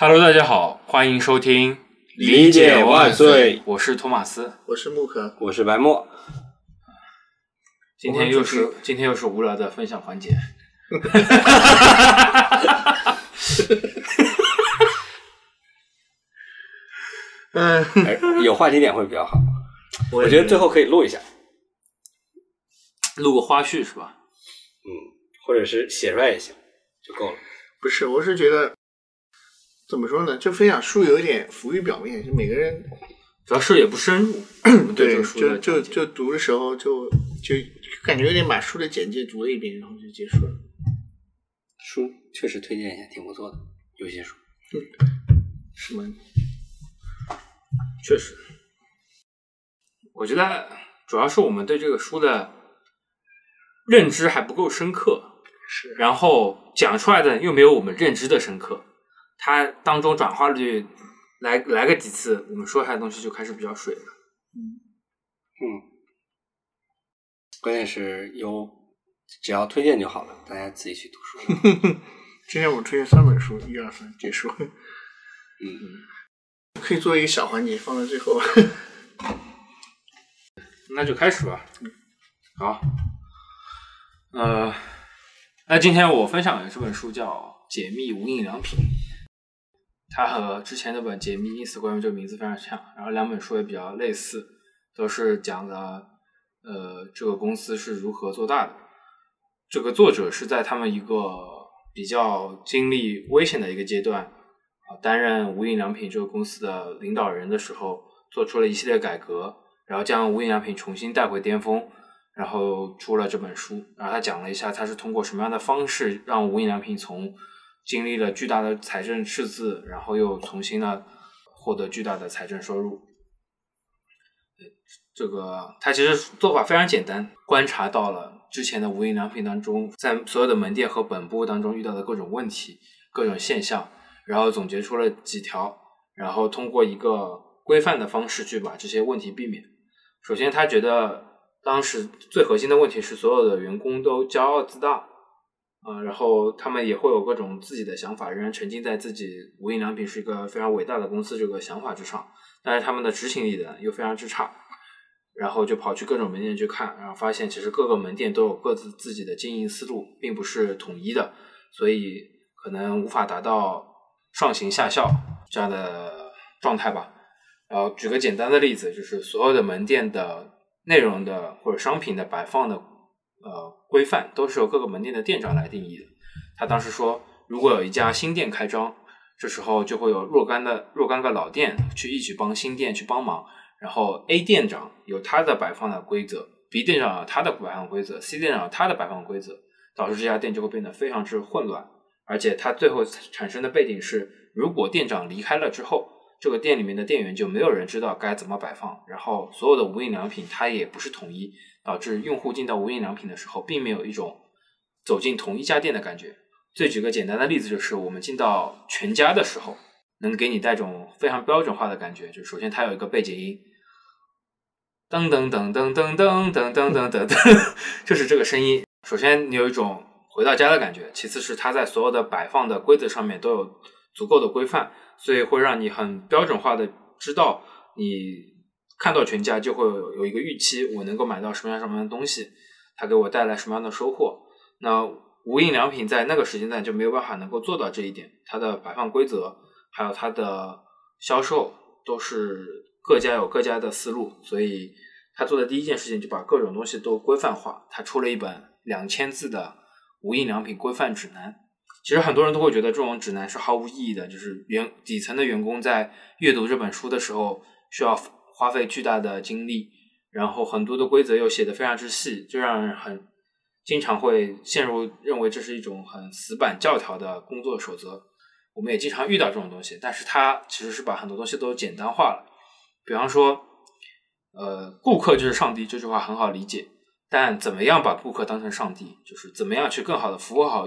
Hello，大家好，欢迎收听理解万岁，我是托马斯。我是木可，我是白墨。今天又是今天又是无聊的分享环节。嗯，哎有话题点会比较好。我我觉得最后可以录一下，录个花絮是吧？嗯，或者是写出来也行，就够了。不是，我是觉得怎么说呢？这分享书有一点浮于表面，就每个人主要是也不深入，对就就就读的时候就就感觉有点把书的简介读了一遍，然后就结束了。书确实推荐一下，挺不错的。有些书，什么？确实，我觉得主要是我们对这个书的认知还不够深刻，是，然后讲出来的又没有我们认知的深刻，它当中转化率来来个几次，我们说出来的东西就开始比较水了。嗯，关键是有只要推荐就好了，大家自己去读书。今天我推荐三本书，一二三，结束。嗯，可以做一个小环节放在最后。那就开始吧。好，呃，那今天我分享的这本书叫《解密无印良品》，它和之前那本《解密 ins 关于》这个名字非常像，然后两本书也比较类似，都是讲的呃这个公司是如何做大的。这个作者是在他们一个比较经历危险的一个阶段啊，担任无印良品这个公司的领导人的时候，做出了一系列改革，然后将无印良品重新带回巅峰，然后出了这本书。然后他讲了一下，他是通过什么样的方式让无印良品从经历了巨大的财政赤字，然后又重新呢获得巨大的财政收入。这个他其实做法非常简单，观察到了之前的无印良品当中，在所有的门店和本部当中遇到的各种问题、各种现象，然后总结出了几条，然后通过一个规范的方式去把这些问题避免。首先，他觉得当时最核心的问题是所有的员工都骄傲自大，啊、然后他们也会有各种自己的想法，仍然沉浸在自己无印良品是一个非常伟大的公司这个想法之上，但是他们的执行力呢又非常之差。然后就跑去各种门店去看，然后发现其实各个门店都有各自自己的经营思路，并不是统一的，所以可能无法达到上行下效这样的状态吧。然后举个简单的例子，就是所有的门店的内容的或者商品的摆放的呃规范，都是由各个门店的店长来定义的。他当时说，如果有一家新店开张，这时候就会有若干的若干个老店去一起帮新店去帮忙。然后 A 店长有他的摆放的规则，B 店长有他的摆放规则，C 店长有他的摆放规则，导致这家店就会变得非常之混乱。而且它最后产生的背景是，如果店长离开了之后，这个店里面的店员就没有人知道该怎么摆放，然后所有的无印良品它也不是统一，导致用户进到无印良品的时候，并没有一种走进同一家店的感觉。最举个简单的例子，就是我们进到全家的时候，能给你带种非常标准化的感觉。就首先它有一个背景音，噔噔噔噔噔噔噔噔噔噔噔，就是这个声音。首先你有一种回到家的感觉，其次是它在所有的摆放的规则上面都有足够的规范，所以会让你很标准化的知道你看到全家就会有一个预期，我能够买到什么样什么样的东西，它给我带来什么样的收获。那无印良品在那个时间段就没有办法能够做到这一点，它的摆放规则还有它的销售都是各家有各家的思路，所以他做的第一件事情就把各种东西都规范化。他出了一本两千字的无印良品规范指南。其实很多人都会觉得这种指南是毫无意义的，就是员底层的员工在阅读这本书的时候需要花费巨大的精力，然后很多的规则又写得非常之细，就让人很经常会陷入认为这是一种很死板教条的工作守则。我们也经常遇到这种东西，但是它其实是把很多东西都简单化了。比方说，呃，顾客就是上帝这句话很好理解，但怎么样把顾客当成上帝，就是怎么样去更好的服务好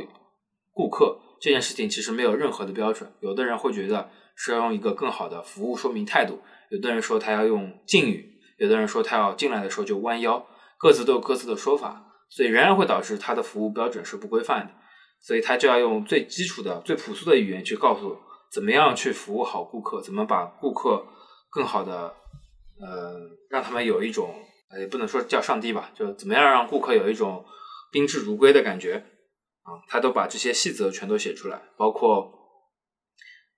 顾客这件事情，其实没有任何的标准。有的人会觉得是要用一个更好的服务说明态度，有的人说他要用敬语，有的人说他要进来的时候就弯腰，各自都有各自的说法，所以仍然会导致他的服务标准是不规范的。所以他就要用最基础的、最朴素的语言去告诉怎么样去服务好顾客，怎么把顾客更好的呃让他们有一种呃也不能说叫上帝吧，就怎么样让顾客有一种宾至如归的感觉啊，他都把这些细则全都写出来，包括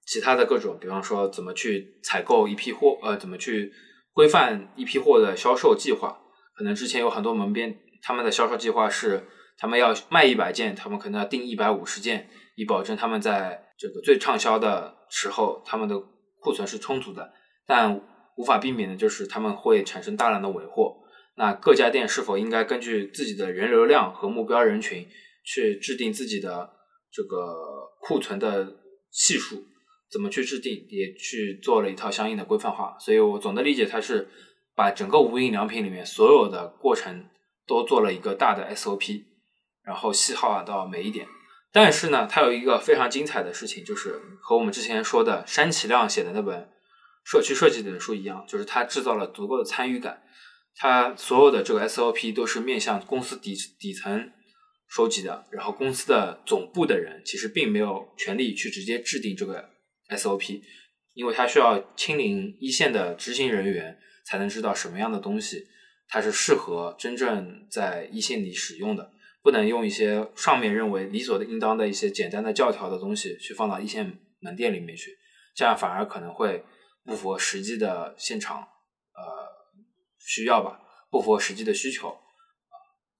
其他的各种，比方说怎么去采购一批货，呃，怎么去规范一批货的销售计划。可能之前有很多门店，他们的销售计划是他们要卖一百件，他们可能要订一百五十件，以保证他们在这个最畅销的时候，他们的库存是充足的。但无法避免的就是他们会产生大量的尾货。那各家店是否应该根据自己的人流量和目标人群去制定自己的这个库存的系数？怎么去制定，也去做了一套相应的规范化。所以我总的理解，它是把整个无印良品里面所有的过程都做了一个大的 SOP，然后细化到每一点。但是呢，它有一个非常精彩的事情，就是和我们之前说的山崎亮写的那本社区设计这本书一样，就是它制造了足够的参与感。它所有的这个 SOP 都是面向公司底底层收集的，然后公司的总部的人其实并没有权利去直接制定这个。SOP，因为它需要亲临一线的执行人员才能知道什么样的东西它是适合真正在一线里使用的，不能用一些上面认为理所应当的一些简单的教条的东西去放到一线门店里面去，这样反而可能会不符合实际的现场呃需要吧，不符合实际的需求，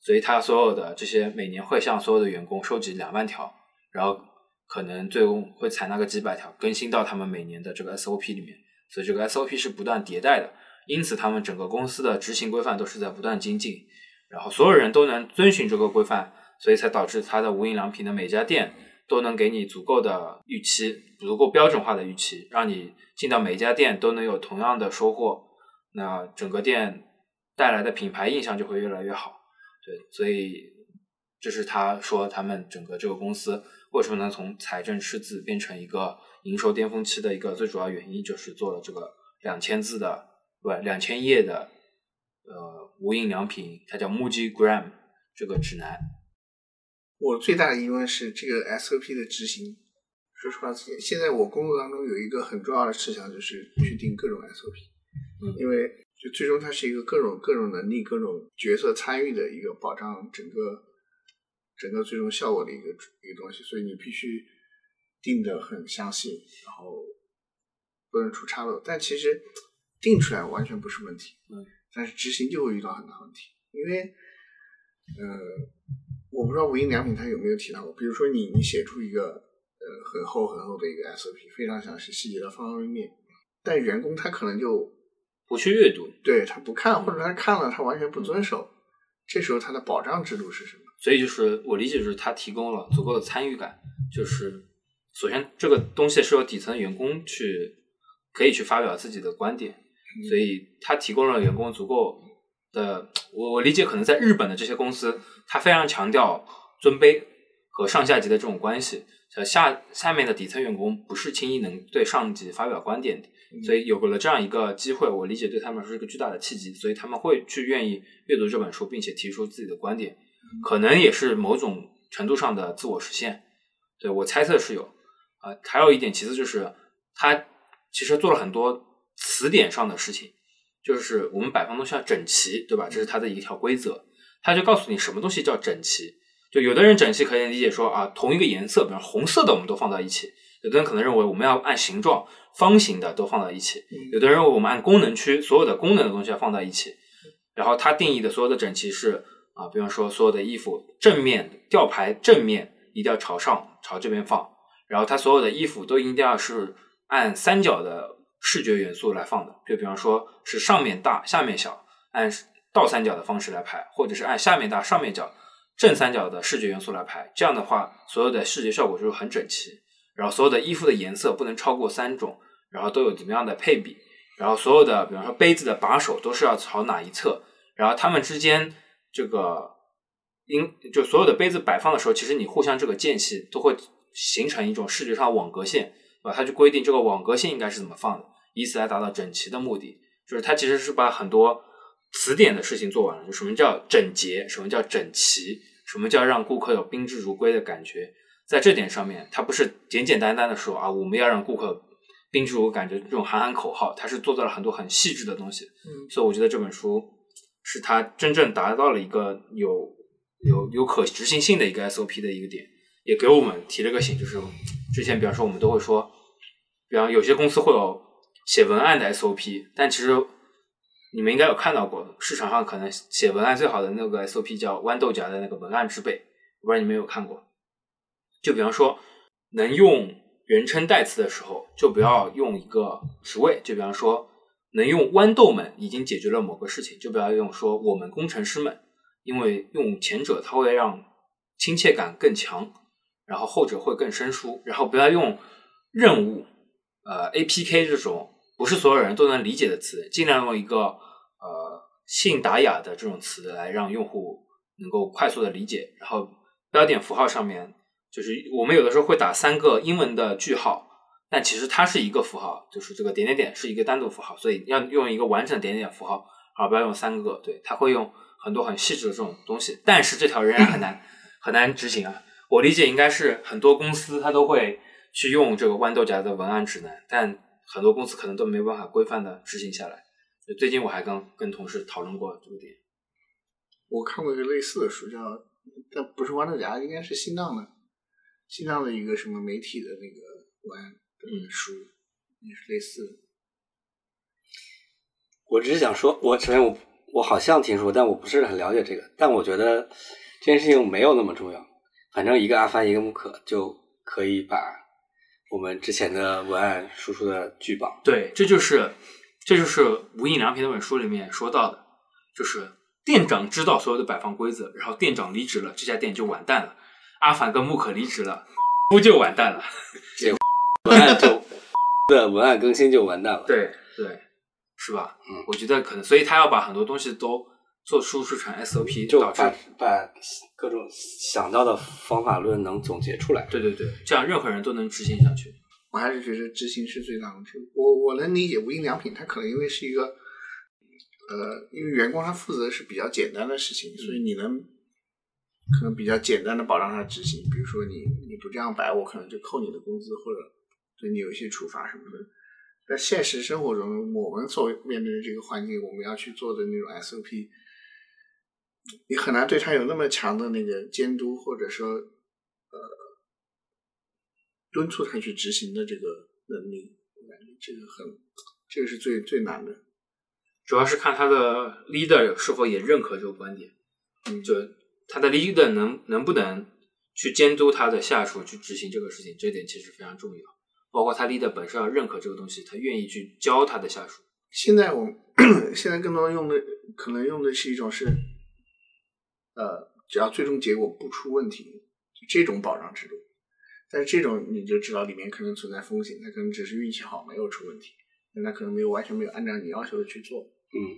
所以他所有的这些每年会向所有的员工收集两万条，然后。可能最终会采纳个几百条，更新到他们每年的这个 SOP 里面，所以这个 SOP 是不断迭代的，因此他们整个公司的执行规范都是在不断精进，然后所有人都能遵循这个规范，所以才导致它的无印良品的每家店都能给你足够的预期，足够标准化的预期，让你进到每家店都能有同样的收获，那整个店带来的品牌印象就会越来越好，对，所以这是他说他们整个这个公司。为什么能从财政赤字变成一个营收巅峰期的一个最主要原因，就是做了这个两千字的不两千页的呃无印良品，它叫 Muji Gram 这个指南。我最大的疑问是这个 SOP 的执行。说实话，现在我工作当中有一个很重要的事项，就是去定各种 SOP，嗯，因为就最终它是一个各种各种能力、各种角色参与的一个保障，整个。整个最终效果的一个一个东西，所以你必须定的很详细，然后不能出差漏。但其实定出来完全不是问题，嗯，但是执行就会遇到很大问题，因为呃，我不知道无印良品它有没有提到过，比如说你你写出一个呃很厚很厚的一个 SOP，非常详细细节的方方面面，但员工他可能就不去阅读，对他不看，或者他看了他完全不遵守，这时候它的保障制度是什么？所以就是我理解，就是它提供了足够的参与感。就是首先这个东西是由底层员工去可以去发表自己的观点，所以他提供了员工足够的。我我理解，可能在日本的这些公司，他非常强调尊卑和上下级的这种关系。下下面的底层员工不是轻易能对上级发表观点的，所以有了这样一个机会，我理解对他们来说是一个巨大的契机，所以他们会去愿意阅读这本书，并且提出自己的观点。可能也是某种程度上的自我实现，对我猜测是有啊。还有一点，其次就是他其实做了很多词典上的事情，就是我们摆放东西要整齐，对吧？这是他的一条规则。他就告诉你什么东西叫整齐。就有的人整齐可以理解说啊，同一个颜色，比如红色的我们都放到一起；有的人可能认为我们要按形状，方形的都放到一起；有的人认为我们按功能区，所有的功能的东西要放到一起。然后它定义的所有的整齐是。啊，比方说，所有的衣服正面吊牌正面一定要朝上，朝这边放。然后，它所有的衣服都一定要是按三角的视觉元素来放的。就比方说，是上面大，下面小，按倒三角的方式来排，或者是按下面大，上面小，正三角的视觉元素来排。这样的话，所有的视觉效果就是很整齐。然后，所有的衣服的颜色不能超过三种，然后都有怎么样的配比。然后，所有的比方说杯子的把手都是要朝哪一侧，然后它们之间。这个因就所有的杯子摆放的时候，其实你互相这个间隙都会形成一种视觉上网格线，对吧？它就规定这个网格线应该是怎么放的，以此来达到整齐的目的。就是它其实是把很多词典的事情做完了。就什么叫整洁，什么叫整齐，什么叫让顾客有宾至如归的感觉。在这点上面，它不是简简单单的说啊，我们要让顾客宾至如感觉这种喊喊口号，它是做到了很多很细致的东西。嗯所以我觉得这本书是它真正达到了一个有有有可执行性的一个 SOP 的一个点，也给我们提了个醒，就是之前比方说我们都会说，比方有些公司会有写文案的 SOP，但其实你们应该有看到过，市场上可能写文案最好的那个 SOP 叫豌豆荚的那个文案之辈，我不知道你们有看过。就比方说，能用人称代词的时候，就不要用一个职位。就比方说，能用豌豆们已经解决了某个事情，就不要用说我们工程师们，因为用前者它会让亲切感更强，然后后者会更生疏。然后不要用任务、呃 APK 这种不是所有人都能理解的词，尽量用一个呃信达雅的这种词来让用户能够快速的理解。然后标点符号上面。就是我们有的时候会打三个英文的句号，但其实它是一个符号，就是这个点点点是一个单独符号，所以要用一个完整的点点点符号，而不要用三个。对，它会用很多很细致的这种东西，但是这条仍然很难 很难执行啊。我理解应该是很多公司它都会去用这个豌豆荚的文案指南，但很多公司可能都没办法规范的执行下来。最近我还跟跟同事讨论过这个点。我看过一个类似的书，叫但不是豌豆荚，应该是新浪的。新浪的一个什么媒体的那个文案的书，也是类似的。我只是想说，我首先我我好像听说，但我不是很了解这个。但我觉得这件事情没有那么重要，反正一个阿凡一个木可就可以把我们之前的文案输出的巨棒。对，这就是这就是无印良品那本书里面说到的，就是店长知道所有的摆放规则，然后店长离职了，这家店就完蛋了。阿凡跟木可离职了，不就完蛋了？这文案就的文案更新就完蛋了。对对，是吧？嗯，我觉得可能，所以他要把很多东西都做输出成 SOP，就导致把把各种想到的方法论能总结出来。对对对，这样任何人都能执行下去。我还是觉得执行是最大问题。我我能理解无印良品，它可能因为是一个呃，因为员工他负责的是比较简单的事情，所以你能。可能比较简单的保障他执行，比如说你你不这样摆，我可能就扣你的工资，或者对你有一些处罚什么的。在现实生活中，我们所面对的这个环境，我们要去做的那种 SOP，你很难对他有那么强的那个监督，或者说呃敦促他去执行的这个能力。我感觉这个很，这个是最最难的。主要是看他的 leader 是否也认可这个观点，嗯，就他的 leader 能能不能去监督他的下属去执行这个事情，这点其实非常重要。包括他 leader 本身要认可这个东西，他愿意去教他的下属。现在我 现在更多用的可能用的是一种是，呃，只要最终结果不出问题，就这种保障制度。但是这种你就知道里面可能存在风险，它可能只是运气好没有出问题，但他可能没有完全没有按照你要求的去做。嗯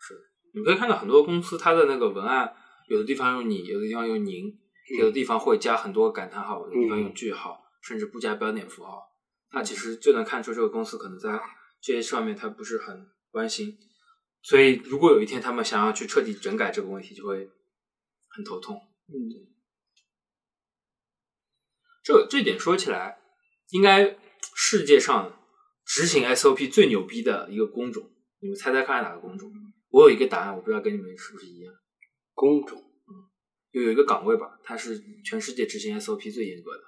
是，你可以看到很多公司它的那个文案，有的地方用你，有的地方用您，有的地方会加很多感叹号，有的地方用句号，甚至不加标点符号。那其实就能看出这个公司可能在这些上面他不是很关心。所以如果有一天他们想要去彻底整改这个问题，就会很头痛。嗯，这这点说起来，应该世界上执行 SOP 最牛逼的一个工种，你们猜猜看哪个工种？我有一个答案，我不知道跟你们是不是一样。工种又有一个岗位吧，它是全世界执行 SOP 最严格的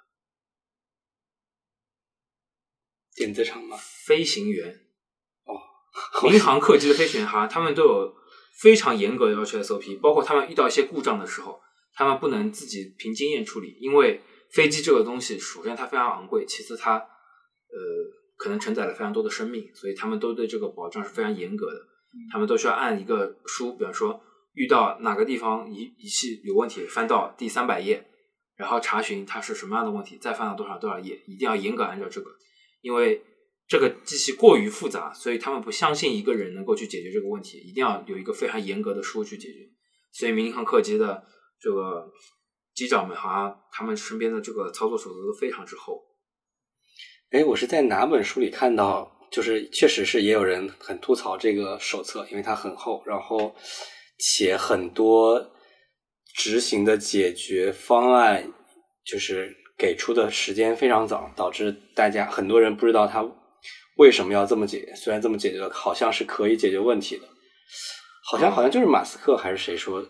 电子厂吗，飞行员。哦，民航客机的飞行员，哈他们都有非常严格的要求 SOP，包括他们遇到一些故障的时候，他们不能自己凭经验处理，因为飞机这个东西，首先它非常昂贵，其次它呃可能承载了非常多的生命，所以他们都对这个保障是非常严格的。他们都需要按一个书，比方说遇到哪个地方仪仪器有问题，翻到第三百页，然后查询它是什么样的问题，再翻到多少多少页，一定要严格按照这个，因为这个机器过于复杂，所以他们不相信一个人能够去解决这个问题，一定要有一个非常严格的书去解决。所以民航客机的这个机长们，好像他们身边的这个操作手册都非常之厚。哎，我是在哪本书里看到？就是确实是也有人很吐槽这个手册，因为它很厚，然后且很多执行的解决方案就是给出的时间非常早，导致大家很多人不知道他为什么要这么解。虽然这么解决，好像是可以解决问题的，好像好像就是马斯克还是谁说的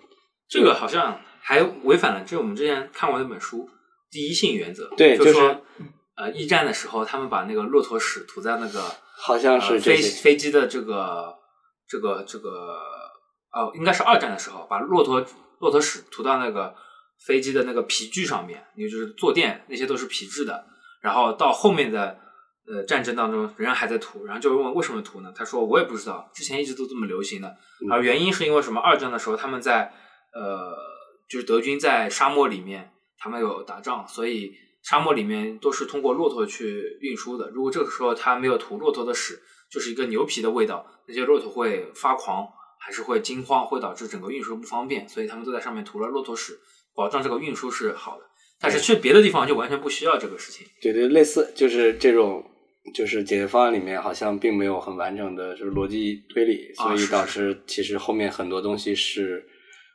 这个好像还违反了，就是我们之前看过一本书《第一性原则》，对就是说呃，一战的时候，他们把那个骆驼屎涂在那个好像是呃、飞飞机的这个这个这个哦，应该是二战的时候，把骆驼骆驼屎涂到那个飞机的那个皮具上面，也就是坐垫那些都是皮质的。然后到后面的呃战争当中，仍然还在涂，然后就问为什么涂呢？他说我也不知道，之前一直都这么流行的。嗯而原因是因为什么？二战的时候他们在呃，就是德军在沙漠里面，他们有打仗，所以沙漠里面都是通过骆驼去运输的。如果这个时候他没有涂骆驼的屎，就是一个牛皮的味道，那些骆驼会发狂，还是会惊慌，会导致整个运输不方便，所以他们都在上面涂了骆驼屎，保障这个运输是好的。但是去别的地方就完全不需要这个事情。对对，类似就是这种，就是解决方案里面好像并没有很完整的就是逻辑推理，啊所以导致其实后面很多东西是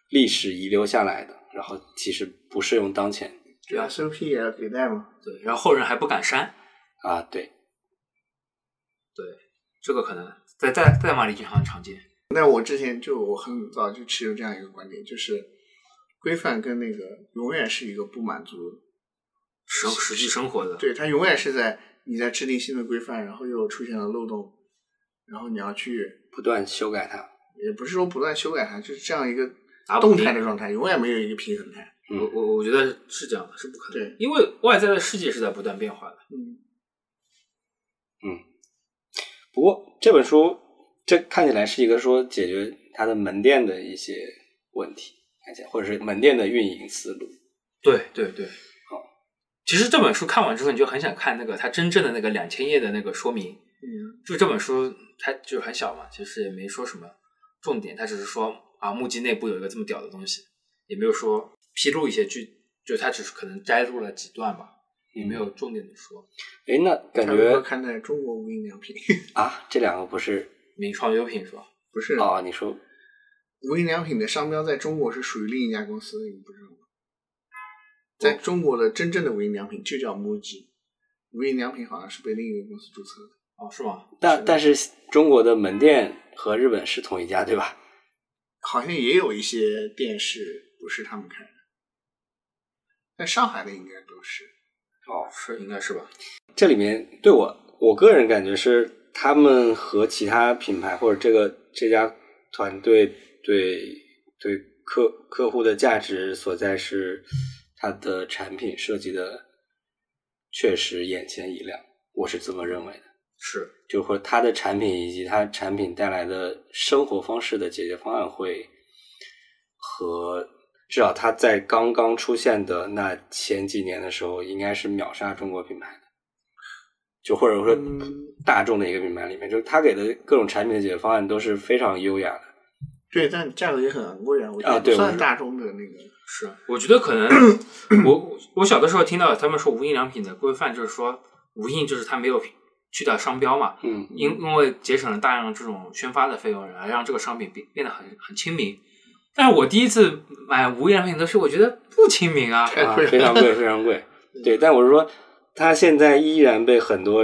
历史遗留下来的，然后其实不适用当前对 SOP 也要迭代嘛。对，然后后人还不敢删，啊。对，对这个可能在代代码里经常常见。那我之前就我很早就持有这样一个观点，就是规范跟那个永远是一个不满足，生实际生活的，对它永远是在你在制定新的规范，然后又出现了漏洞，然后你要去，不断修改它。也不是说不断修改它，就是这样一个动态的状态，永远没有一个平衡态。我我我觉得是这样的，是不可能，对因为外在的世界是在不断变化的。嗯嗯，不过这本书这看起来是一个说解决它的门店的一些问题，看起来或者是门店的运营思路。对对对，好。其实这本书看完之后，你就很想看那个它真正的那个两千页的那个说明。嗯，就这本书它就很小嘛，其实也没说什么重点，它只是说啊，木屐内部有一个这么屌的东西，也没有说披露一些剧，就它只是可能摘录了几段吧，也没有重点的说。哎，那感他如何觉看待中国无印良品？啊，这两个不是名创优品是吧？不是啊？你说无印良品的商标在中国是属于另一家公司的，你不知道吗？在中国的真正的无印良品就叫 MUJI，无印良品好像是被另一个公司注册的。哦，是吗？但但是中国的门店和日本是同一家，对吧？好像也有一些店是不是他们开的，在上海的应该都是。哦，是应该是吧？这里面对我我个人感觉是，他们和其他品牌或者这个这家团队对对客客户的价值所在是，它的产品设计的确实眼前一亮，我是这么认为的。是，就或者它的产品以及它产品带来的生活方式的解决方案会和至少它在刚刚出现的那前几年的时候，应该是秒杀中国品牌的，就或者说嗯大众的一个品牌里面，就是它给的各种产品的解决方案都是非常优雅的。对，但价格也很昂贵啊，我觉得算大众的那个。是，我觉得可能 我我我小的时候听到他们说无印良品的规范，就是说无印就是它没有去掉商标嘛，嗯，因因为节省了大量这种宣发的费用，然后让这个商品变变得很很亲民。但是我第一次买无印良品的时候，我觉得不亲民啊。非常贵，非常贵。对，但我是说，它现在依然被很多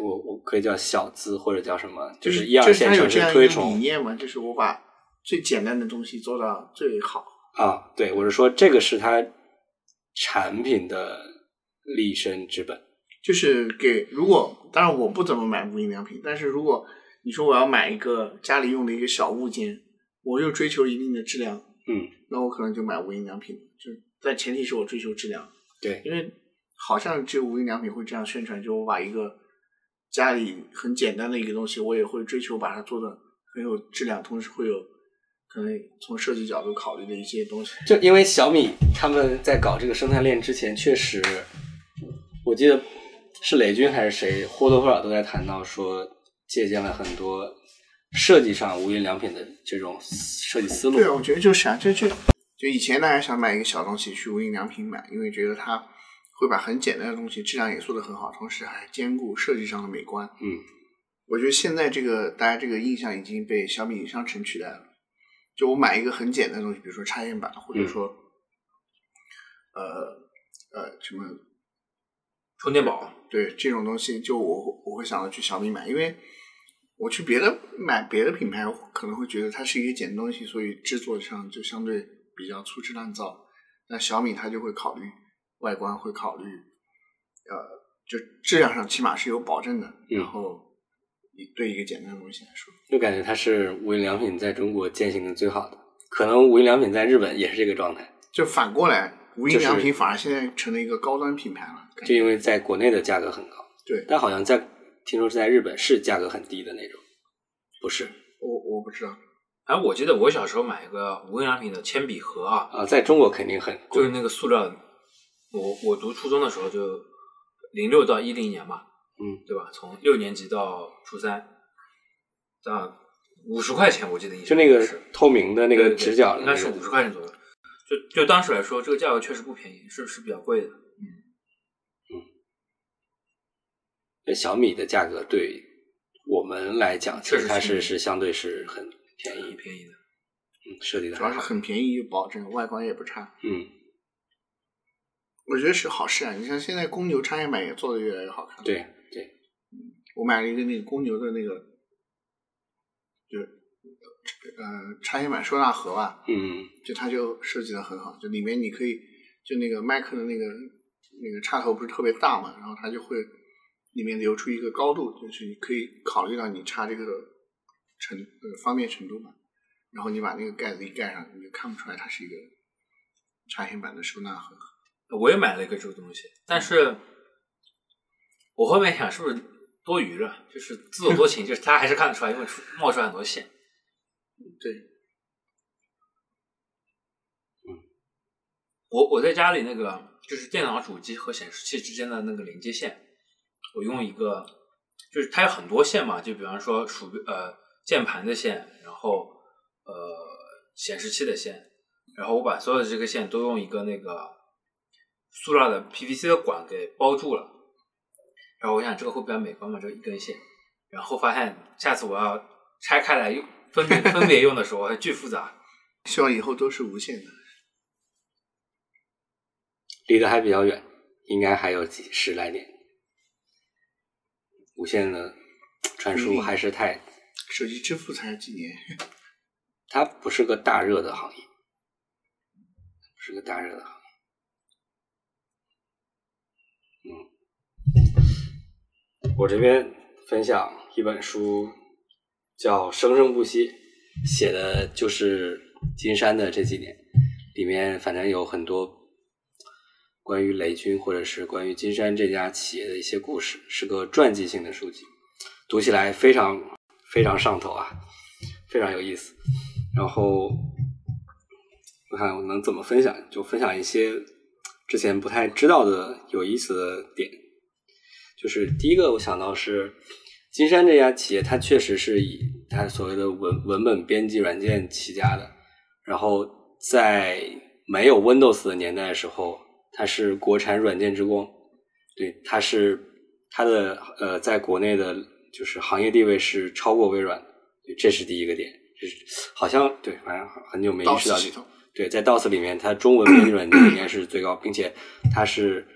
我我可以叫小资或者叫什么，就是一二线城市推崇念嘛，就是我把最简单的东西做到最好。啊。对，我是说这个是它产品的立身之本。就是给如果当然我不怎么买无印良品，但是如果你说我要买一个家里用的一个小物件，我又追求一定的质量，嗯，那我可能就买无印良品，就是但前提是我追求质量，对，因为好像只有无印良品会这样宣传，就我把一个家里很简单的一个东西，我也会追求把它做的很有质量，同时会有可能从设计角度考虑的一些东西。就因为小米他们在搞这个生态链之前，确实，我记得是雷军还是谁或多或少都在谈到说，借鉴了很多设计上无印良品的这种设计思路。对，啊我觉得就是啊，就就就以前大家想买一个小东西去无印良品买，因为觉得它会把很简单的东西质量也做得很好，同时还兼顾设计上的美观。嗯，我觉得现在这个大家这个印象已经被小米商城取代了。就我买一个很简单的东西，比如说插线板，或者说、呃呃什么充电宝，对这种东西，就我我会想到去小米买，因为我去别的买别的品牌，可能会觉得它是一个简东西，所以制作上就相对比较粗制滥造。那小米它就会考虑外观，会考虑呃，就质量上起码是有保证的。嗯然后对一个简单的东西来说，就感觉它是无印良品在中国践行的最好的，可能无印良品在日本也是这个状态，就反过来，无印良品反而现在成了一个高端品牌了。就因为在国内的价格很高，对但好像在听说是在日本是价格很低的那种，不是我我不知道，哎，我记得我小时候买一个无印良品的铅笔盒啊，啊，在中国肯定很贵就是，那个塑料的。我我读初中的时候就零六到一零年嘛，嗯，对吧？从六年级到初三，啊五十块钱，我记得印象就那个是透明的那个直角的那个应该是五十块钱左右。就就当时来说，这个价格确实不便宜，是是比较贵的。嗯嗯小米的价格对我们来讲，其确实实它是是是相对是很便宜，很便宜的。嗯，设计的主要是，很便宜，又保证，外观也不差。嗯，我觉得是好事啊！你像现在公牛插线板也做的越来越好看。，对对，我买了一个那个公牛的那个，就呃插线板收纳盒吧，嗯就它就设计的很好，就里面你可以就那个麦克的那个那个插头不是特别大嘛，然后它就会里面留出一个高度，就是你可以考虑到你插这个程呃方便程度嘛，然后你把那个盖子一盖上，你就看不出来它是一个插线板的收纳盒。我也买了一个这个东西，但是我后面想是不是多余了？就是自作多 情，就是他还是看得出来，因为出冒出来很多线。对，我我在家里那个就是电脑主机和显示器之间的那个连接线，我用一个，就是它有很多线嘛，就比方说鼠标呃键盘的线，然后呃显示器的线，然后我把所有的这个线都用一个那个塑料的 PVC 的管给包住了，然后我想这个会比较美观嘛，这一根线，然后发现下次我要拆开来用分别分别用的时候还巨复杂。希望以后都是无线的。离得还比较远，应该还有几十来年。无线的传输还是太，手机支付才几年？它不是个大热的行业，不是个大热的行业。嗯，我这边分享一本书，叫《生生不息》，写的就是金山的这几年，里面反正有很多关于雷军或者是关于金山这家企业的一些故事，是个传记性的书籍，读起来非常非常上头啊，非常有意思。然后我看我能怎么分享，就分享一些之前不太知道的有意思的点。就是第一个，我想到是金山这家企业，它确实是以它所谓的文文本编辑软件起家的。然后在没有 Windows 的年代的时候，它是国产软件之光。对，它是它的呃，在国内的就是行业地位是超过微软的，对这是第一个点。就是好像对，反正很久没意识到这个系统。对，在 DOS 里面，它中文编辑软件应该是最高，并且它是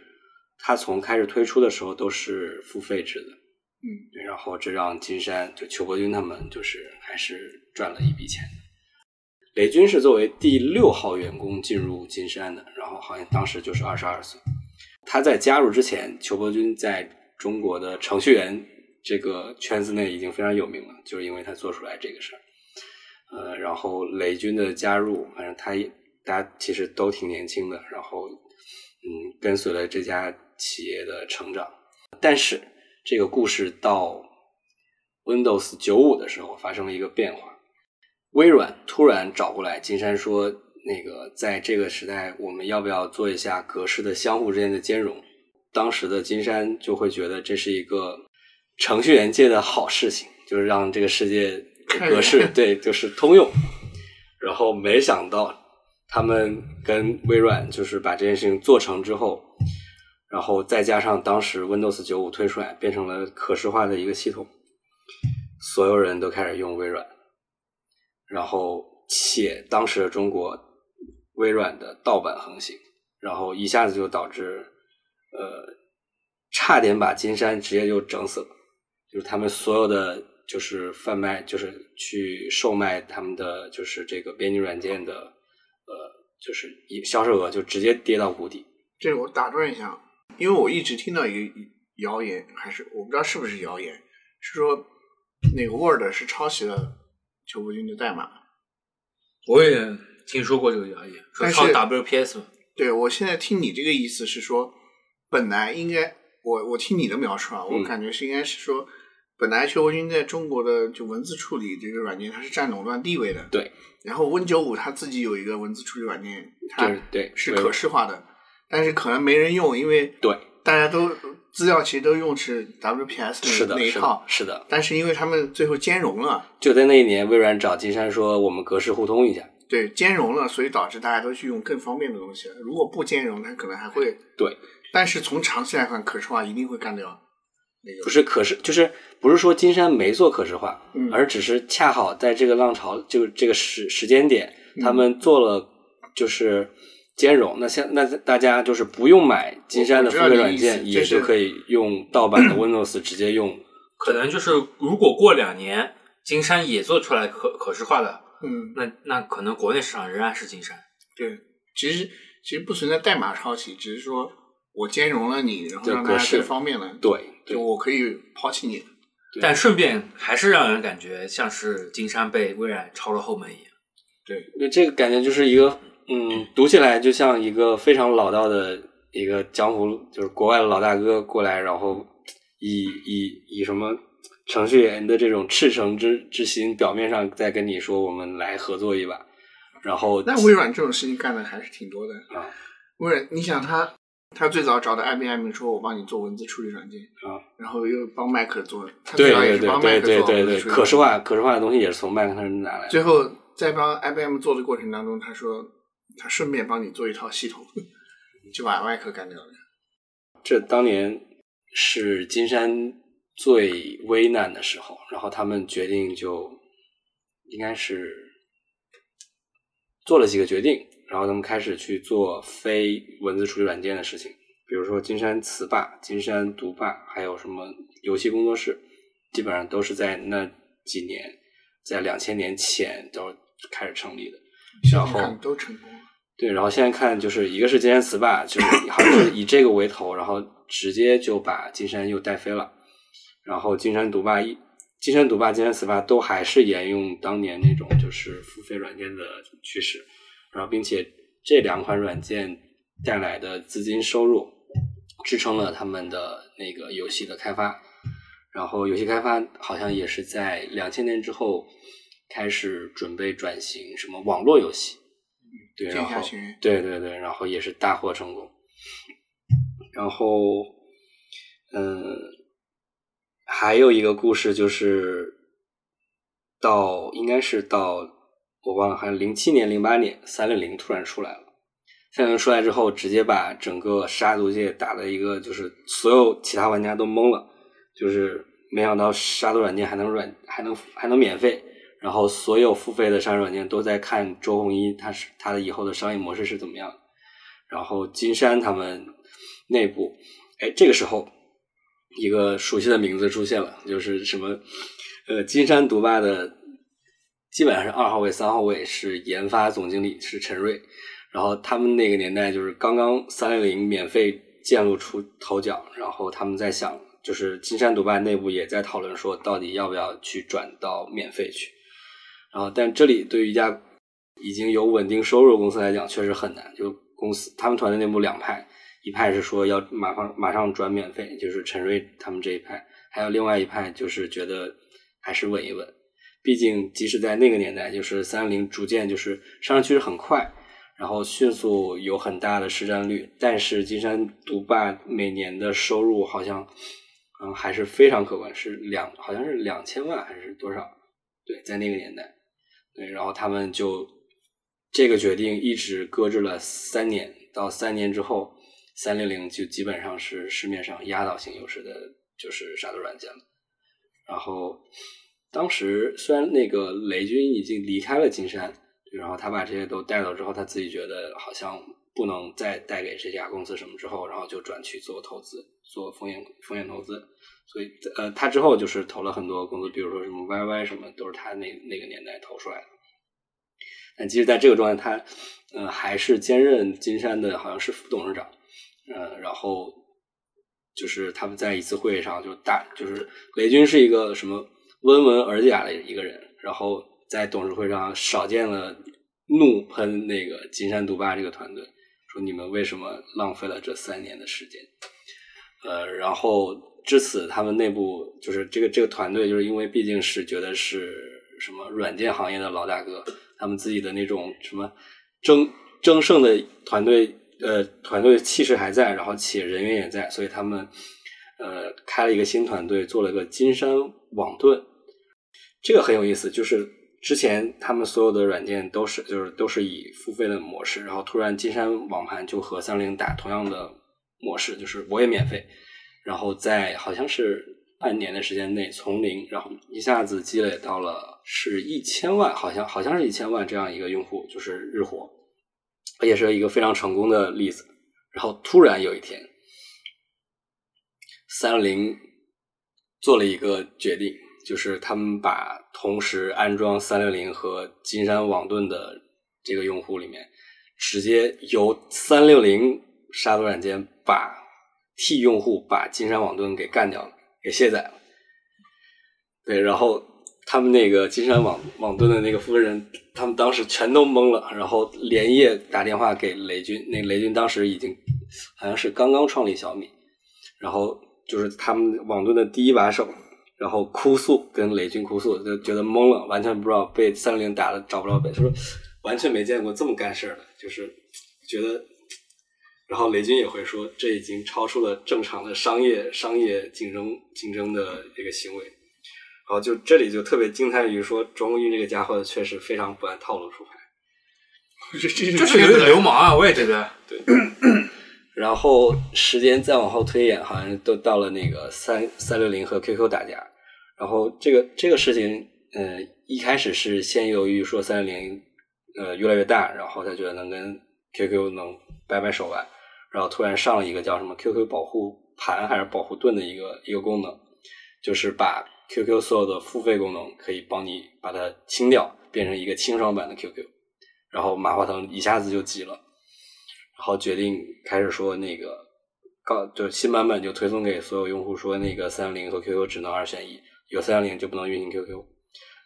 它从开始推出的时候都是付费制的。嗯，对，然后这让金山就裘伯君他们就是还是赚了一笔钱。雷军是作为第六号员工进入金山的，然后好像当时就是二十二岁。他在加入之前，裘伯君在中国的程序员这个圈子内已经非常有名了，就是因为他做出来这个事儿。呃，然后雷军的加入，反正他也大家其实都挺年轻的，然后嗯，跟随了这家企业的成长。但是这个故事到 Windows 九五的时候发生了一个变化，微软突然找过来金山说，那个在这个时代，我们要不要做一下格式的相互之间的兼容？当时的金山就会觉得这是一个程序员界的好事情，就是让这个世界格式对 就是通用。然后没想到他们跟微软就是把这件事情做成之后，然后再加上当时 Windows 九五推出来，变成了可视化的一个系统，所有人都开始用微软。然后且当时的中国，微软的盗版横行，然后一下子就导致呃差点把金山直接就整死了，就是他们所有的就是贩卖就是去售卖他们的就是这个编辑软件的呃就是一销售额就直接跌到谷底。这我打断一下，因为我一直听到一个谣言，还是我不知道是不是谣言，是说那个 Word 是抄袭了邱国军的代码。我也听说过这个谣言，说抄 WPS 嘛。对我现在听你这个意思是说，本来应该我我听你的描述啊，我嗯感觉是应该是说，本来邱国军在中国的就文字处理这个软件它是占垄断地位的，对。然后 Win 九五它自己有一个文字处理软件，它是可视化的，但是可能没人用，因为对大家都资料其实都用是 WPS 是的，那那一套的，，是的。但是因为他们最后兼容了，就在那一年，微软找金山说我们格式互通一下。对兼容了，所以导致大家都去用更方便的东西了。如果不兼容，它可能还会对，但是从长期来看，可视化一定会干掉那个不是可视，就是不是说金山没做可视化，嗯而只是恰好在这个浪潮，就这个时时间点，嗯他们做了就是兼容。那现那大家就是不用买金山的付费软件，也就可以用盗版的 Windows 直接用。可能就是如果过两年金山也做出来可可视化的，嗯，那那可能国内市场仍然是金山。对，其实其实不存在代码抄袭，只是说我兼容了你，然后格式让大家更方便了。对对就我可以抛弃你。但顺便还是让人感觉像是金山被微软抄了后门一样。对，那，这个感觉就是一个，嗯，读起来就像一个非常老道的一个江湖，就是国外的老大哥过来，然后以以以什么程序员的这种赤诚之之心，表面上在跟你说我们来合作一把，然后那微软这种事情干的还是挺多的。啊微软，你想他，他最早找的 IBM 说，我帮你做文字处理软件，啊，然后又帮麦克做，他对最早也对对是帮麦对对对可视化可视化的东西也是从麦克那儿拿来的。最后在帮 IBM 做的过程当中，他说他顺便帮你做一套系统，就把外壳干掉了。这当年是金山最危难的时候，然后他们决定就应该是做了几个决定，然后他们开始去做非文字处理软件的事情，比如说金山词霸、金山读霸，还有什么游戏工作室，基本上都是在那几年，在两千年前都开始成立的。然后都成功了。对，然后现在看就是一个是金山词霸，就是好像是以这个为头，然后直接就把金山又带飞了。然后金山读霸一、金山读霸、金山词霸都还是沿用当年那种就是付费软件的趋势，然后并且这两款软件带来的资金收入支撑了他们的那个游戏的开发。然后游戏开发好像也是在两千年之后开始准备转型什么网络游戏，对，然后对对对，然后也是大获成功。然后，嗯，还有一个故事就是到应该是到我忘了，好像零七年、零八年，三六零突然出来了。三六零出来之后，直接把整个杀毒界打的一个就是所有其他玩家都懵了，就是没想到杀毒软件还能软还能还能免费，然后所有付费的商业软件都在看周鸿祎他是他的以后的商业模式是怎么样。然后金山他们内部，哎，这个时候一个熟悉的名字出现了，就是什么呃，金山毒霸的基本上是二号位、三号位是研发总经理是陈瑞，然后他们那个年代就是刚刚三六零免费渐露出头角，然后他们在想，就是金山毒霸内部也在讨论说，到底要不要去转到免费去。然后，但这里对于一家已经有稳定收入的公司来讲，确实很难。就公司他们团队内部两派，一派是说要马上马上转免费，就是陈瑞他们这一派；还有另外一派就是觉得还是稳一稳。毕竟，即使在那个年代，就是三零逐渐就是上升趋势很快，然后迅速有很大的市占率，但是金山毒霸每年的收入好像，嗯，还是非常可观，是两好像是两千万还是多少？对，在那个年代，对，然后他们就这个决定一直搁置了三年，到三年之后，三六零就基本上是市面上压倒性优势的，就是杀毒软件了。然后当时虽然那个雷军已经离开了金山，然后他把这些都带走之后，他自己觉得好像不能再带给这家公司什么之后，然后就转去做投资，做风险风险投资。所以呃，他之后就是投了很多公司，比如说什么 YY 什么，都是他那那个年代投出来的。但即使在这个状态，他呃还是兼任金山的好像是副董事长，呃，然后就是他们在一次会议上就大就是雷军是一个什么温文尔雅的一个人，然后在董事会上少见了怒喷那个金山毒霸这个团队，说你们为什么浪费了这三年的时间？呃，然后至此他们内部就是这个这个团队，就是因为毕竟是觉得是什么软件行业的老大哥。他们自己的那种什么争争胜的团队，呃，团队气势还在，然后企业人员也在，所以他们呃开了一个新团队，做了个金山网盾。这个很有意思，就是之前他们所有的软件都是就是都是以付费的模式，然后突然金山网盘就和三菱打同样的模式，就是我也免费，然后在好像是半年的时间内从零，然后一下子积累到了。是一千万，好像好像是一千万这样一个用户，就是日活，也是一个非常成功的例子。然后突然有一天，三六零做了一个决定，就是他们把同时安装三六零和金山网盾的这个用户里面，直接由三六零杀毒软件把替用户把金山网盾给干掉了，给卸载了。对，然后。他们那个金山网网盾的那个负责人，他们当时全都懵了，然后连夜打电话给雷军。那雷军当时已经好像是刚刚创立小米，然后就是他们网盾的第一把手，然后哭诉跟雷军哭诉，就觉得懵了，完全不知道被三六零打的找不着北，他说完全没见过这么干事的，就是觉得，然后雷军也会说，这已经超出了正常的商业商业竞争竞争的一个行为。然后就这里就特别惊叹于说，钟玉这个家伙确实非常不按套路出牌，这这这是有点流氓啊！我也觉得。对。然后时间再往后推演，好像都到了那个三三六零和 QQ 打架。然后这个这个事情，呃，一开始是先由于说三六零呃越来越大，然后他觉得能跟 QQ 能掰掰手腕，然后突然上了一个叫什么 QQ 保护盘还是保护盾的一个一个功能，就是把。QQ 所有的付费功能可以帮你把它清掉，变成一个清爽版的 QQ，然后马化腾一下子就急了，然后决定开始说那个告，就新版本就推送给所有用户说那个三六零和 QQ 只能二选一，有三六零就不能运行 QQ，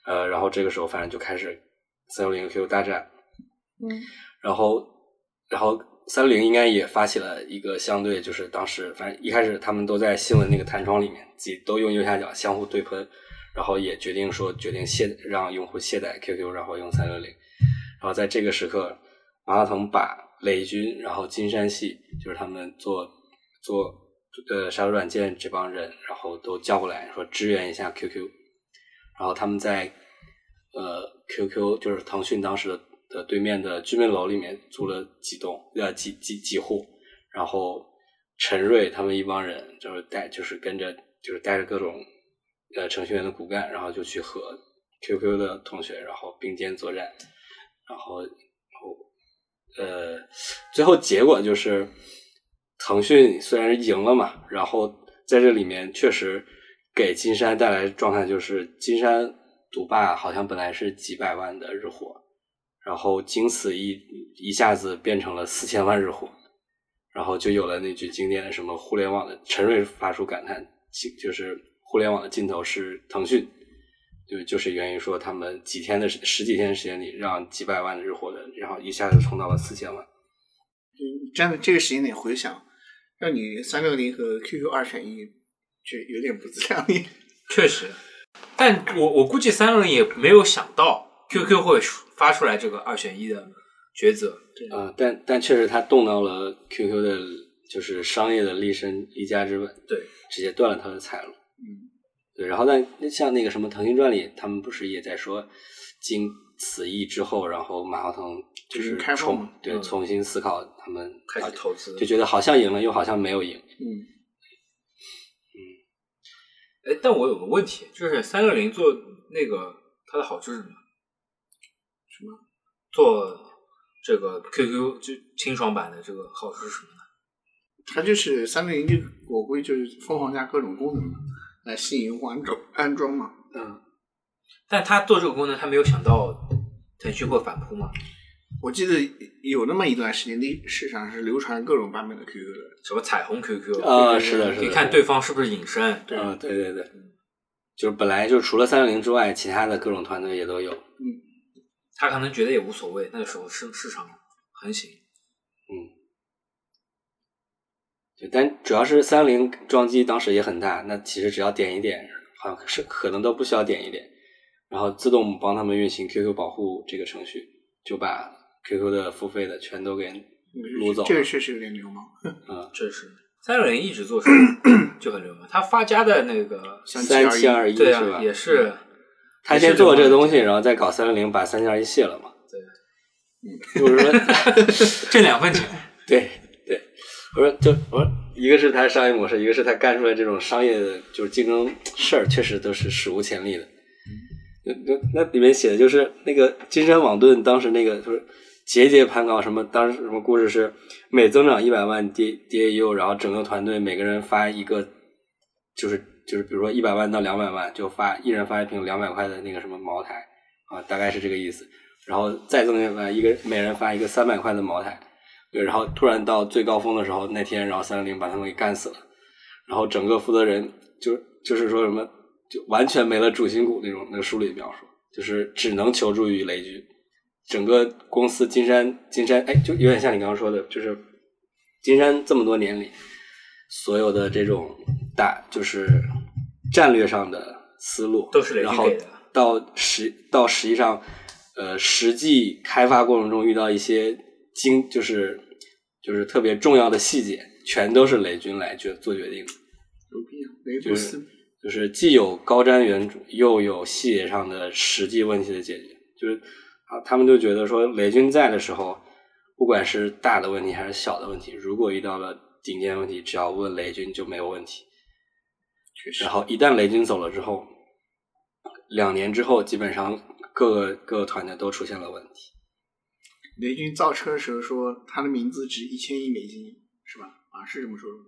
呃，然后这个时候反正就开始三六零 QQ 大战，嗯，然后然后。三六零应该也发起了一个相对，就是当时反正一开始他们都在新闻那个弹窗里面，自己都用右下角相互对喷，然后也决定说决定卸让用户卸载 QQ，然后用三六零。然后在这个时刻，马化腾把雷军，然后金山系就是他们做做呃杀毒软件这帮人，然后都叫过来说支援一下 QQ。然后他们在呃 QQ 就是腾讯当时的。的对面的居民楼里面租了几栋，呃几几几户，然后陈瑞他们一帮人就是带，就是跟着，就是带着各种呃程序员的骨干，然后就去和 QQ 的同学，然后并肩作战，然后后呃最后结果就是腾讯虽然赢了嘛，然后在这里面确实给金山带来状态就是金山独霸好像本来是几百万的日活。然后经此一一下子变成了四千万日活，然后就有了那句经典的什么互联网的陈瑞发出感叹，就是互联网的尽头是腾讯，就就是源于说他们几天的十几天时间里让几百万日活的，然后一下子冲到了四千万。嗯，站在这个时间点回想，让你三六零和 QQ 二选一，就有点不自量力。确实，但我我估计三六零也没有想到 QQ 会。发出来这个二选一的抉择，啊，但但确实他动到了 QQ 的，就是商业的立身立家之本，对，直接断了他的财路，嗯，对。然后但像那个什么腾讯传里，他们不是也在说，经此役之后，然后马化腾就是重对重新思考他们开始投资，就觉得好像赢了，又好像没有赢，嗯嗯。哎，但我有个问题，就是三六零做那个它的好处是什么？什么做这个 QQ 就清爽版的这个好处是什么呢？它就是三六零，就我估计就是疯狂加各种功能嘛，来吸引用户安装安装嘛。嗯，但他做这个功能，他没有想到腾讯会反扑吗？我记得有那么一段时间，那市场是流传各种版本的 QQ 的。什么彩虹 QQ 啊，是的，是的，可以看对方是不是隐身。对嗯，对对对，就是本来就除了三六零之外，其他的各种团队也都有。嗯他可能觉得也无所谓，那个时候市市场横行。对，但主要是三六零装机当时也很大，那其实只要点一点，好像是可能都不需要点一点，然后自动帮他们运行 QQ 保护这个程序，就把 QQ 的付费的全都给撸走。这个确实有点流氓。嗯，确实三六零一直做手就很流氓，他发家的那个像三七二一对啊，是吧？也是他先做这个东西，然后再搞三六零，把三七二一卸了嘛。对，就是说，挣两份钱。对对，我说就我说，一个是他商业模式，一个是他干出来这种商业的就是竞争事儿，确实都是史无前例的。那那那里面写的就是那个金山网盾当时那个就是节节攀高，什么当时什么故事是每增长一百万 D DAU，然后整个团队每个人发一个，就是就是比如说一百万到两百万就发一人发一瓶两百块的那个什么茅台啊，大概是这个意思。然后再增加一个每人发一个三百块的茅台，对，然后突然到最高峰的时候，那天然后三六零把他们给干死了，然后整个负责人就就是说什么就完全没了主心骨那种，那个书里描述就是只能求助于雷军，整个公司金山金山哎，就有点像你刚刚说的，就是金山这么多年里所有的这种大就是战略上的思路都是雷军然后给的到实到实际上。呃，实际开发过程中遇到一些精，就是就是特别重要的细节，全都是雷军来决做决定的。牛逼啊！雷布就是斯，就是既有高瞻远瞩，又有细节上的实际问题的解决。就是啊，他们就觉得说，雷军在的时候，不管是大的问题还是小的问题，如果遇到了顶尖问题，只要问雷军就没有问题。确实然。后一旦雷军走了之后，两年之后，基本上各个各个团队都出现了问题。雷军造车的时候说他的名字值一千亿美金，是吧？啊，是这么说的。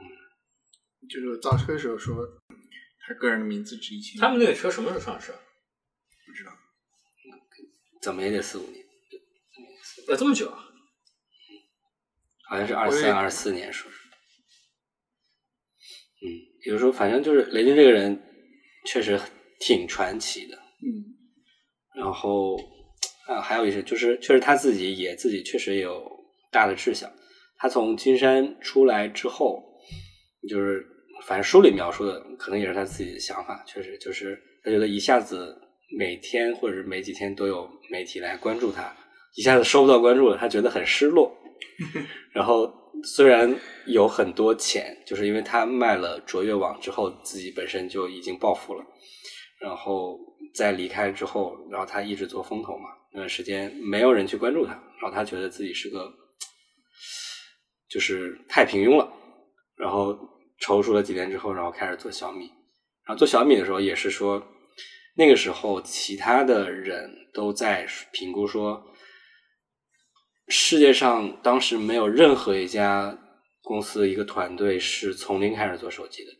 嗯，就是造车的时候说他个人的名字值一千。他们那个车什么时候上市？啊？不知道。怎么也得四五年，要这么久啊？好像是二三二四年说是。嗯，有时候，反正就是雷军这个人确实挺传奇的。嗯，然后啊，还有一些就是，确实他自己也自己确实有大的志向。他从金山出来之后，就是反正书里描述的，可能也是他自己的想法。确实就是他觉得一下子每天或者是每几天都有媒体来关注他，一下子收不到关注了，他觉得很失落。然后虽然有很多钱，就是因为他卖了卓越网之后，自己本身就已经暴富了。然后在离开之后，然后他一直做风投嘛，那段时间没有人去关注他，然后他觉得自己是个就是太平庸了，然后踌躇了几年之后，然后开始做小米，然后做小米的时候也是说，那个时候其他的人都在评估说，世界上当时没有任何一家公司一个团队是从零开始做手机的，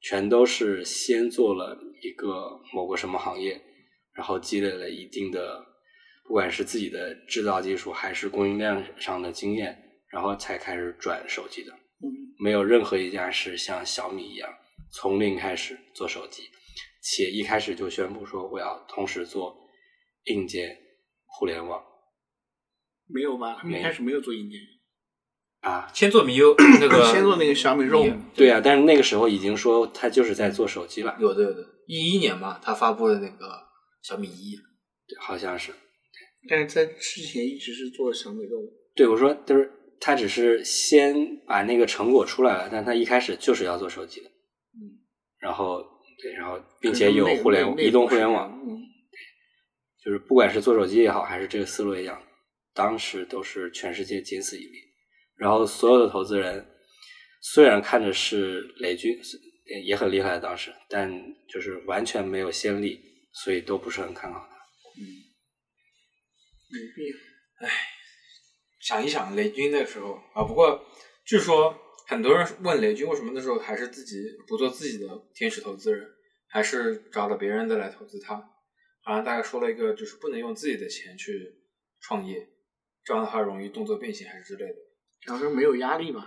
全都是先做了一个某个什么行业，然后积累了一定的，不管是自己的制造技术还是供应链上的经验，然后才开始转手机的。嗯，没有任何一家是像小米一样从零开始做手机，且一开始就宣布说我要同时做硬件、互联网没有吧？他们一开始没有做硬件，啊。先做米 U 那个，先做那个小米 ROM，对啊，但是那个时候已经说他就是在做手机了，有的有的，一一年嘛，他发布的那个小米一，好像是。但是在之前一直是做小米 ROM。对，我说就是他只是先把那个成果出来了，但他一开始就是要做手机的，嗯，然后对，然后并且有互联网、移动互联网，，嗯，就是不管是做手机也好，还是这个思路一样，当时都是全世界仅此一例。然后所有的投资人虽然看着是雷军也很厉害，当时，但就是完全没有先例，所以都不是很看好他。牛逼。想一想雷军那时候啊，不过据说很多人问雷军为什么那时候还是自己不做自己的天使投资人，还是找了别人的来投资他，好像大概说了一个就是不能用自己的钱去创业，这样的话容易动作变形还是之类的。然后说没有压力嘛，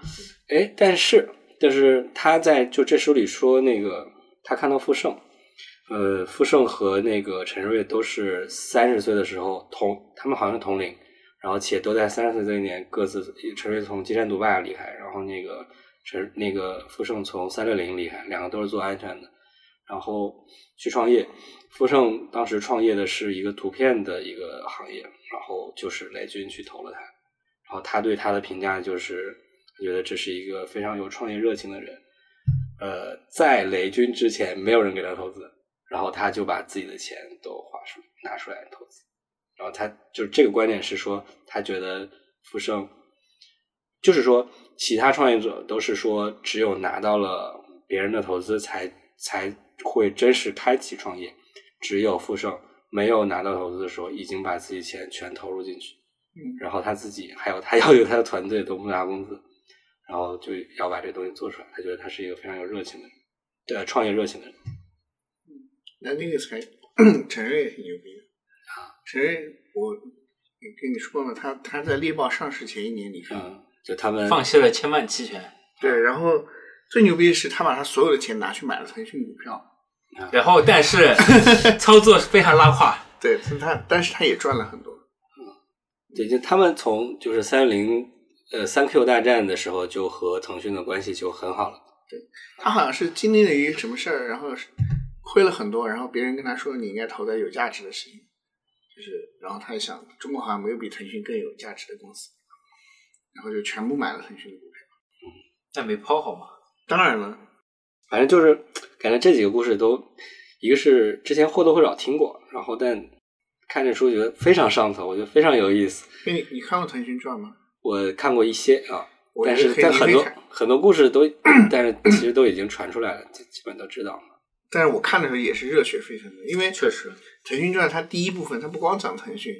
哎，但是但是他在就这书里说那个他看到傅盛，呃，傅盛和那个陈瑞都是三十岁的时候同，他们好像是同龄，然后且都在三十岁这一年各自，陈瑞从金山毒霸离开，然后那个陈那个傅盛从三六零离开，两个都是做安全的，然后去创业。傅盛当时创业的是一个图片的一个行业，然后就是雷军去投了他。然后他对他的评价就是，觉得这是一个非常有创业热情的人。呃，在雷军之前，没有人给他投资，然后他就把自己的钱都花出拿出来投资。然后他就是这个观点是说，他觉得富盛，就是说其他创业者都是说，只有拿到了别人的投资才才会真实开启创业，只有富盛没有拿到投资的时候，已经把自己钱全投入进去。嗯然后他自己还有他要求他的团队都不拿工资，然后就要把这个东西做出来。他觉得他是一个非常有热情的人，对创业热情的人。那那个才陈瑞也挺牛逼的啊。陈瑞，我跟你说了，他他在猎豹上市前一年你看，嗯，就他们放弃了千万期权，对，然后最牛逼的是他把他所有的钱拿去买了腾讯股票，然后但是 操作非常拉胯，对，他但是他也赚了很多。嗯对，就他们从就是三零呃三 Q 大战的时候，就和腾讯的关系就很好了。对他好像是经历了一个什么事儿，然后亏了很多，然后别人跟他说你应该投在有价值的事情，就是，然后他就想中国好像没有比腾讯更有价值的公司，然后就全部买了腾讯的股票。但没抛好吗？当然了，反正就是感觉这几个故事都，一个是之前或多或少听过，然后但看这书觉得非常上头，我觉得非常有意思。那你你看过《腾讯传》吗？我看过一些啊，但是觉得可以但很多很多故事都，但是其实都已经传出来了，基基本都知道了。但是我看的时候也是热血沸腾的，因为《确实，腾讯传》它第一部分它不光讲腾讯，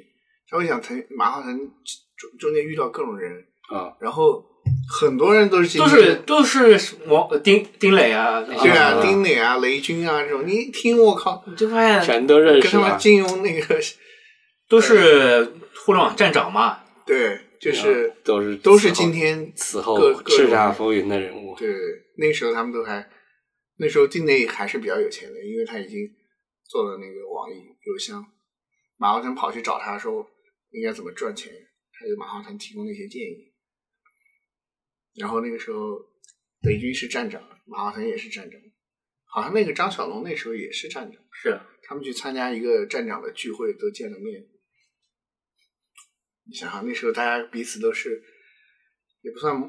它会讲腾马化腾中中间遇到各种人，啊，然后很多人都是都是都是王丁丁磊啊，对啊，啊丁磊啊、雷军啊这种，你一听我靠，你就发现全都认识跟他们。金融那个 都是互联网站长嘛，对，就是啊都是都是今天此后各各叱咤风云的人物。对，那时候他们都还，那时候境内还是比较有钱的，因为他已经做了那个网易邮箱。马化腾跑去找他说应该怎么赚钱，他就马化腾提供了一些建议。然后那个时候，雷军是站长，马化腾也是站长，好像那个张小龙那时候也是站长。是他们去参加一个站长的聚会，都见了面。你想想，那时候大家彼此都是，也不算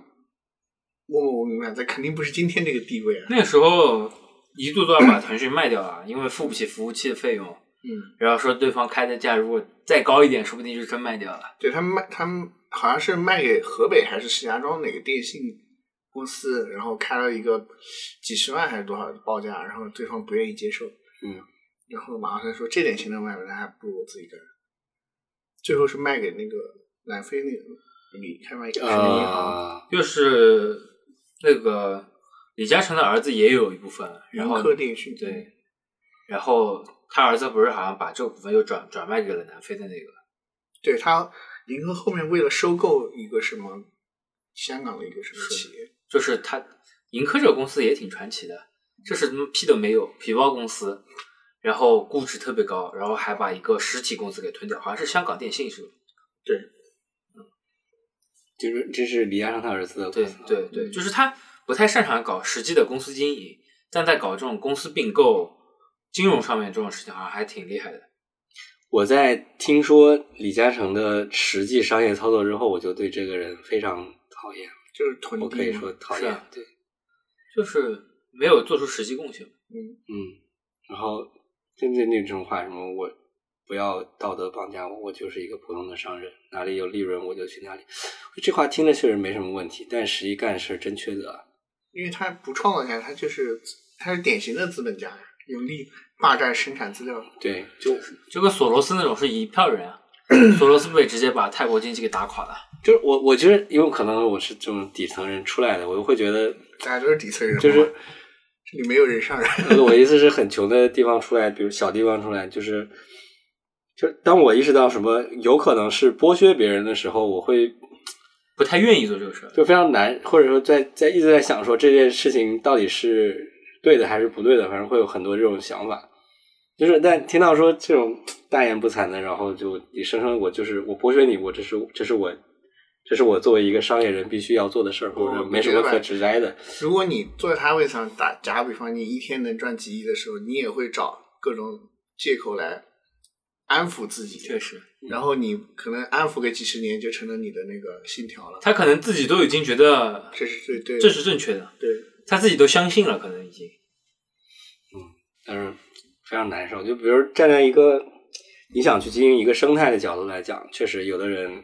默默无名吧，这肯定不是今天这个地位啊。那个时候一度都要把腾讯卖掉了，因为付不起服务器的费用，嗯，然后说对方开的价如果再高一点，说不定就真卖掉了。对他们卖，他们好像是卖给河北还是石家庄哪个电信公司，然后开了一个几十万还是多少的报价，然后对方不愿意接受。嗯，然后马化腾说这点钱都卖不了，那还不如我自己干。最后是卖给那个南非那个李开发人民银行。啊，就是那个李嘉诚的儿子也有一部分，然后科电讯对，然后他儿子不是好像把这个股份又转转卖给了南非的那个，对他银河后面为了收购一个什么香港的一个什么企业，就是他银科这个公司也挺传奇的，就是屁都没有，皮包公司，然后估值特别高，然后还把一个实体公司给吞掉，好像是香港电信是吧？对，就是这是李嘉诚他儿子的对公司对对，就是他不太擅长搞实际的公司经营，但在搞这种公司并购、金融上面这种事情，好像还挺厉害的。我在听说李嘉诚的实际商业操作之后，我就对这个人非常讨厌。就是囤。我可以说讨厌啊，对，就是没有做出实际贡献。嗯，嗯，然后就那那种话，什么我不要道德绑架我，我就是一个普通的商人，哪里有利润我就去哪里。这话听着确实没什么问题，但实际干事真缺德。因为他不创造价值，他就是他是典型的资本家，有利霸占生产资料。对，就就跟索罗斯那种是一票人啊，索罗斯不也直接把泰国经济给打垮了。就是我，我觉得，因为可能我是这种底层人出来的，我就会觉得，大家都是底层人，就是这里没有人上人。我意思是很穷的地方出来，比如小地方出来，就是，就当我意识到什么有可能是剥削别人的时候，我会不太愿意做这个事儿。就非常难，或者说在在一直在想说这件事情到底是对的还是不对的，反正会有很多这种想法。就是但听到说这种大言不惭的，然后就你声称我就是我剥削你，我这是这是我这是我作为一个商业人必须要做的事儿，或者没什么可指摘的。如果你坐在他位上打假比方，你一天能赚几亿的时候，你也会找各种借口来安抚自己。确实，然后你可能安抚个几十年，就成了你的那个信条了。他可能自己都已经觉得这是对对，这是正确的，对。他自己都相信了，可能已经。嗯但是非常难受。就比如站在一个你想去经营一个生态的角度来讲，确实有的人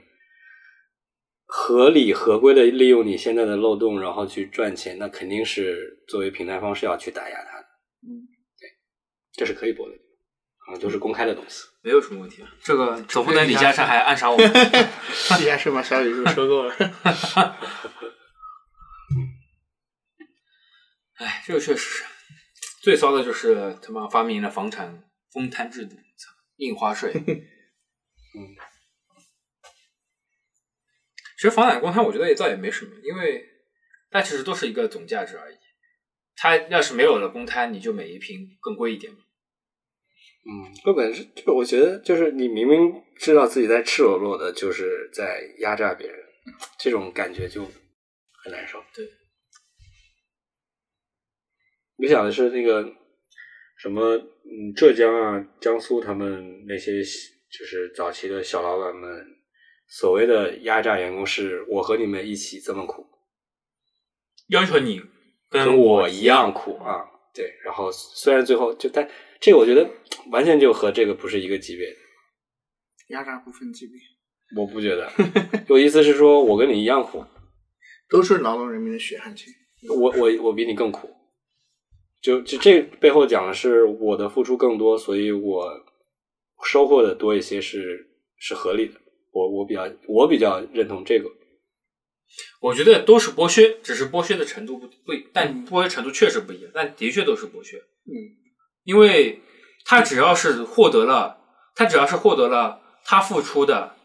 合理合规的利用你现在的漏洞，然后去赚钱，那肯定是作为平台方是要去打压他的。嗯，对，这是可以播的，啊，都是公开的东西。没有什么问题啊，这个总不能李嘉诚还暗杀我们。李嘉诚把小宇宙收购了。哎，这个确实是最骚的，就是他妈发明了房产公摊制度，操印花税。嗯，其实房产公摊，我觉得也倒也没什么，因为它其实都是一个总价值而已。它要是没有了公摊，你就每一平更贵一点嘛。嗯，根本是，就我觉得就是你明明知道自己在赤裸裸的，就是在压榨别人，这种感觉就很难受。对，我想的是那个什么，嗯，浙江啊、江苏他们那些就是早期的小老板们，所谓的压榨员工是我和你们一起这么苦，要求你跟我一样苦啊。对，然后虽然最后就但这个我觉得完全就和这个不是一个级别的。压榨不分级别，我不觉得，我意思是说我跟你一样苦，都是劳动人民的血汗钱。我我我比你更苦，就就这背后讲的是我的付出更多，所以我收获的多一些是是合理的。我我比较我比较认同这个。我觉得都是剥削，只是剥削的程度不不一，但剥削程度确实不一样，但的确都是剥削。嗯，因为他只要是获得了，他只要是获得了他付出的，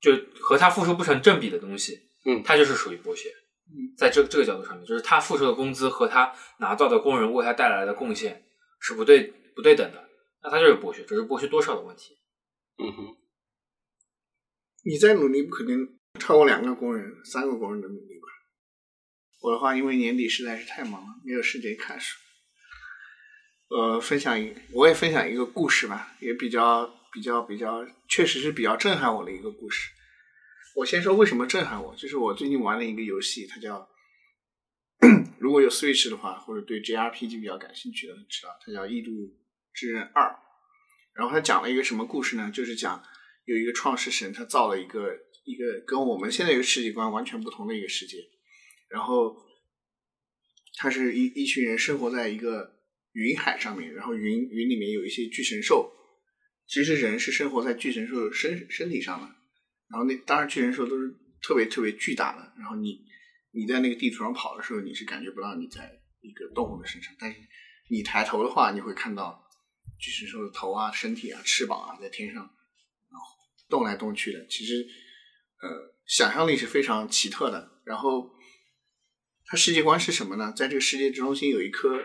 就和他付出不成正比的东西，嗯他就是属于剥削。嗯，在这这个角度上面，就是他付出的工资和他拿到的工人为他带来的贡献是不对不对等的，那他就是剥削，只是剥削多少的问题。嗯哼，你再努力，不可能超过两个工人、三个工人的努力吧？我的话，因为年底实在是太忙了，没有时间看书。呃，分享一，我也分享一个故事吧，也比较比较比较，确实是比较震撼我的一个故事。我先说为什么震撼我，就是我最近玩了一个游戏，它叫，如果有 Switch 的话，或者对 JRPG 比较感兴趣的知道，它叫《异度之刃二》。然后它讲了一个什么故事呢？就是讲有一个创世神，他造了一个一个跟我们现在一个世界观完全不同的一个世界，然后他是一一群人生活在一个云海上面，然后云云里面有一些巨神兽，其实人是生活在巨神兽身身体上的，然后那当然巨神兽都是特别特别巨大的，然后你你在那个地图上跑的时候，你是感觉不到你在一个动物的身上，但是你抬头的话，你会看到巨神兽的头啊、身体啊、翅膀啊在天上，然后动来动去的，其实呃想象力是非常奇特的。然后它世界观是什么呢？在这个世界中心有一颗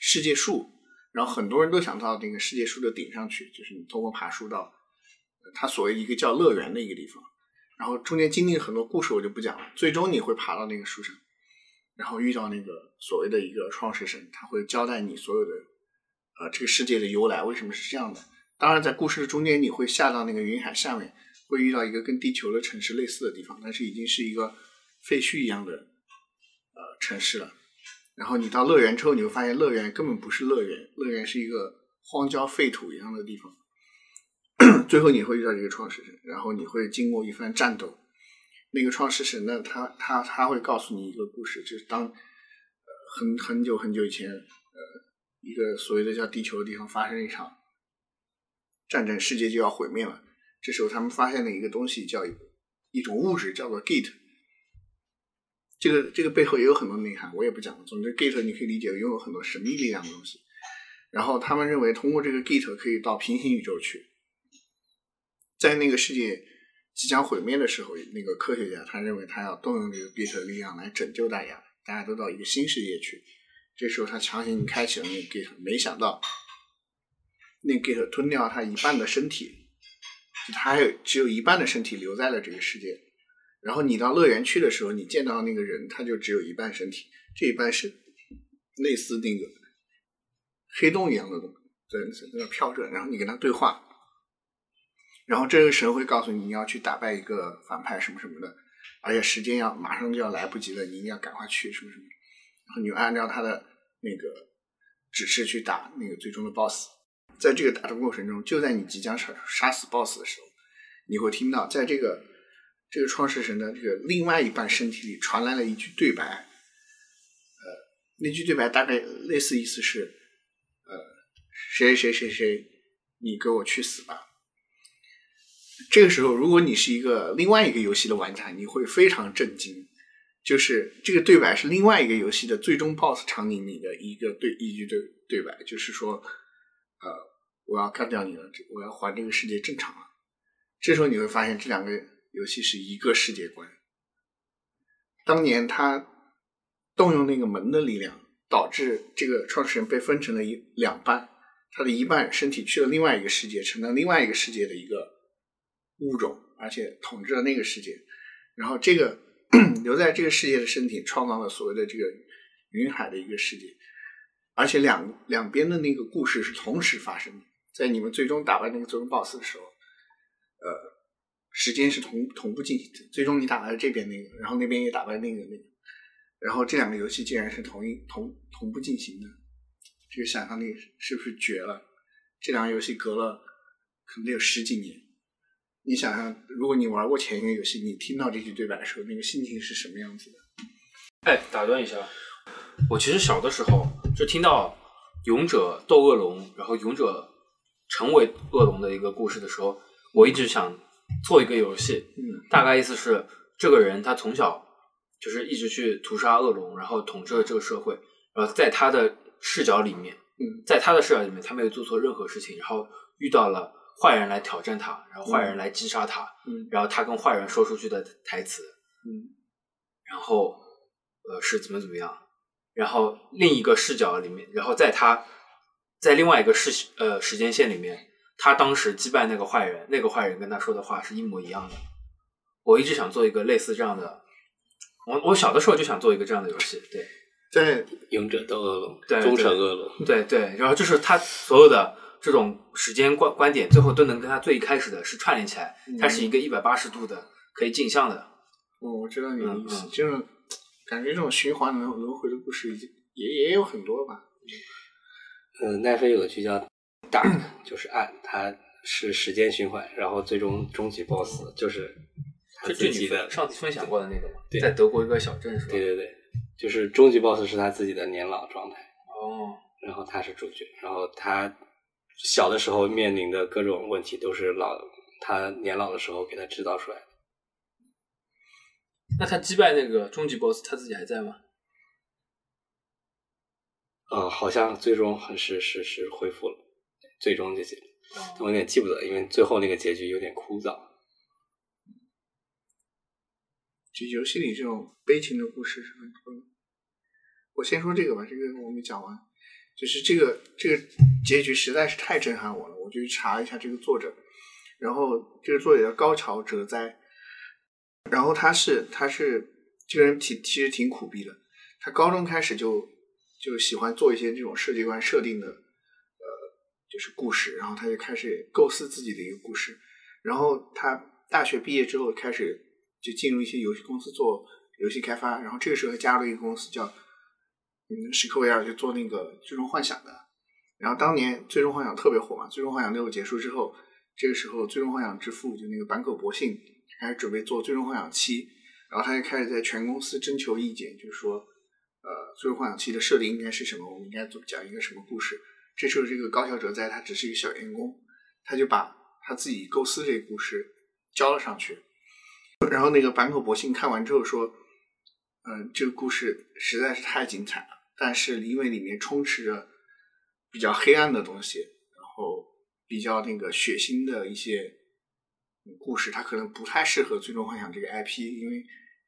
世界树，然后很多人都想到那个世界树的顶上去，就是你通过爬树到它所谓一个叫乐园的一个地方。然后中间经历很多故事，我就不讲了。最终你会爬到那个树上，然后遇到那个所谓的一个创世神，他会交代你所有的呃这个世界的由来，为什么是这样的。当然，在故事的中间，你会下到那个云海下面，会遇到一个跟地球的城市类似的地方，但是已经是一个废墟一样的呃城市了。然后你到乐园之后，你会发现乐园根本不是乐园，乐园是一个荒郊废土一样的地方。最后你会遇到一个创世神，然后你会经过一番战斗。那个创世神呢，他他他会告诉你一个故事，就是当很很久很久以前，呃一个所谓的叫地球的地方发生一场战争，世界就要毁灭了。这时候他们发现了一个东西，叫一种物质，叫做 gate。这个这个背后也有很多内涵，我也不讲了。总之，gate 你可以理解拥有很多神秘力量的东西。然后他们认为，通过这个 gate 可以到平行宇宙去，在那个世界即将毁灭的时候，那个科学家他认为他要动用这个 gate 的力量来拯救大家，大家都到一个新世界去。这时候他强行开启了那个 gate，没想到那 gate 吞掉他一半的身体，他还有只有一半的身体留在了这个世界。然后你到乐园去的时候，你见到那个人，他就只有一半身体，这一半是类似那个黑洞一样的东西，在在那飘着。然后你跟他对话，然后这个神会告诉你你要去打败一个反派什么什么的，而且时间要马上就要来不及了，你一定要赶快去什么什么。然后你按照他的那个指示去打那个最终的 BOSS。在这个打的过程中，就在你即将杀杀死 BOSS 的时候，你会听到在这个。这个创世神的这个另外一半身体里传来了一句对白，呃，那句对白大概类似意思是，呃，谁谁谁谁，你给我去死吧。这个时候，如果你是一个另外一个游戏的玩家，你会非常震惊，就是这个对白是另外一个游戏的最终 BOSS 场景里的一个对一句对对白，就是说，呃，我要干掉你了，我要还这个世界正常了。这时候你会发现这两个。游戏是一个世界观。当年他动用那个门的力量，导致这个创始人被分成了一两半，他的一半身体去了另外一个世界，成了另外一个世界的一个物种，而且统治了那个世界。然后这个 留在这个世界的身体，创造了所谓的这个云海的一个世界。而且两两边的那个故事是同时发生的，在你们最终打败那个最终 BOSS 的时候，时间是同同步进行的，最终你打败了这边那个，然后那边也打败那个那个，然后这两个游戏竟然是同一同同步进行的，这个想象力是不是绝了？这两个游戏隔了可能有十几年，你想想，如果你玩过前一个游戏，你听到这句对白的时候，那个心情是什么样子的？哎，打断一下，我其实小的时候就听到勇者斗恶龙，然后勇者成为恶龙的一个故事的时候，我一直想。做一个游戏，大概意思是这个人他从小就是一直去屠杀恶龙，然后统治了这个社会，然后在他的视角里面，在他的视角里面，他没有做错任何事情，然后遇到了坏人来挑战他，然后坏人来击杀他，然后他跟坏人说出去的台词，然后呃是怎么怎么样，然后另一个视角里面，然后在他在另外一个视呃时间线里面。他当时击败那个坏人，那个坏人跟他说的话是一模一样的。我一直想做一个类似这样的，我我小的时候就想做一个这样的游戏。对，在勇者斗恶龙，对忠诚恶龙，对对。然后就是他所有的这种时间观观点，最后都能跟他最一开始的是串联起来。它是一个一百八十度的可以镜像的。哦，我知道你的意思，就是感觉这种循环轮轮回的故事也也有很多吧。嗯，奈飞有个剧叫。Dark 就是暗，它是时间循环，然后最终终极 BOSS 就是他自己的。上次分享过的那个吗？对，在德国一个小镇是吧？对对对，就是终极 BOSS 是他自己的年老状态。哦。然后他是主角，然后他小的时候面临的各种问题都是老他年老的时候给他制造出来的。那他击败那个终极 BOSS，他自己还在吗？呃，好像最终还是是是恢复了。最终这些，我有点记不得，因为最后那个结局有点枯燥。就游戏里这种悲情的故事是很多的。我先说这个吧，这个我没讲完。就是这个这个结局实在是太震撼我了，我就去查了一下这个作者，然后这个作者叫高桥哲哉，然后他是他是这个人挺其实挺苦逼的，他高中开始就就喜欢做一些这种世界观设定的。就是故事，然后他就开始构思自己的一个故事，然后他大学毕业之后开始就进入一些游戏公司做游戏开发，然后这个时候加入一个公司叫嗯史克威尔，就做那个最终幻想的。然后当年最终幻想特别火嘛，最终幻想六结束之后，这个时候最终幻想之父就那个坂口博信开始准备做最终幻想七，然后他就开始在全公司征求意见，就是说呃最终幻想七的设定应该是什么，我们应该做讲一个什么故事。这时候，这个高桥哲哉他只是一个小员工，他就把他自己构思这个故事交了上去。然后那个坂口博信看完之后说：“嗯、这个故事实在是太精彩了，但是因为里面充斥着比较黑暗的东西，然后比较那个血腥的一些故事，它可能不太适合《最终幻想》这个 IP，因为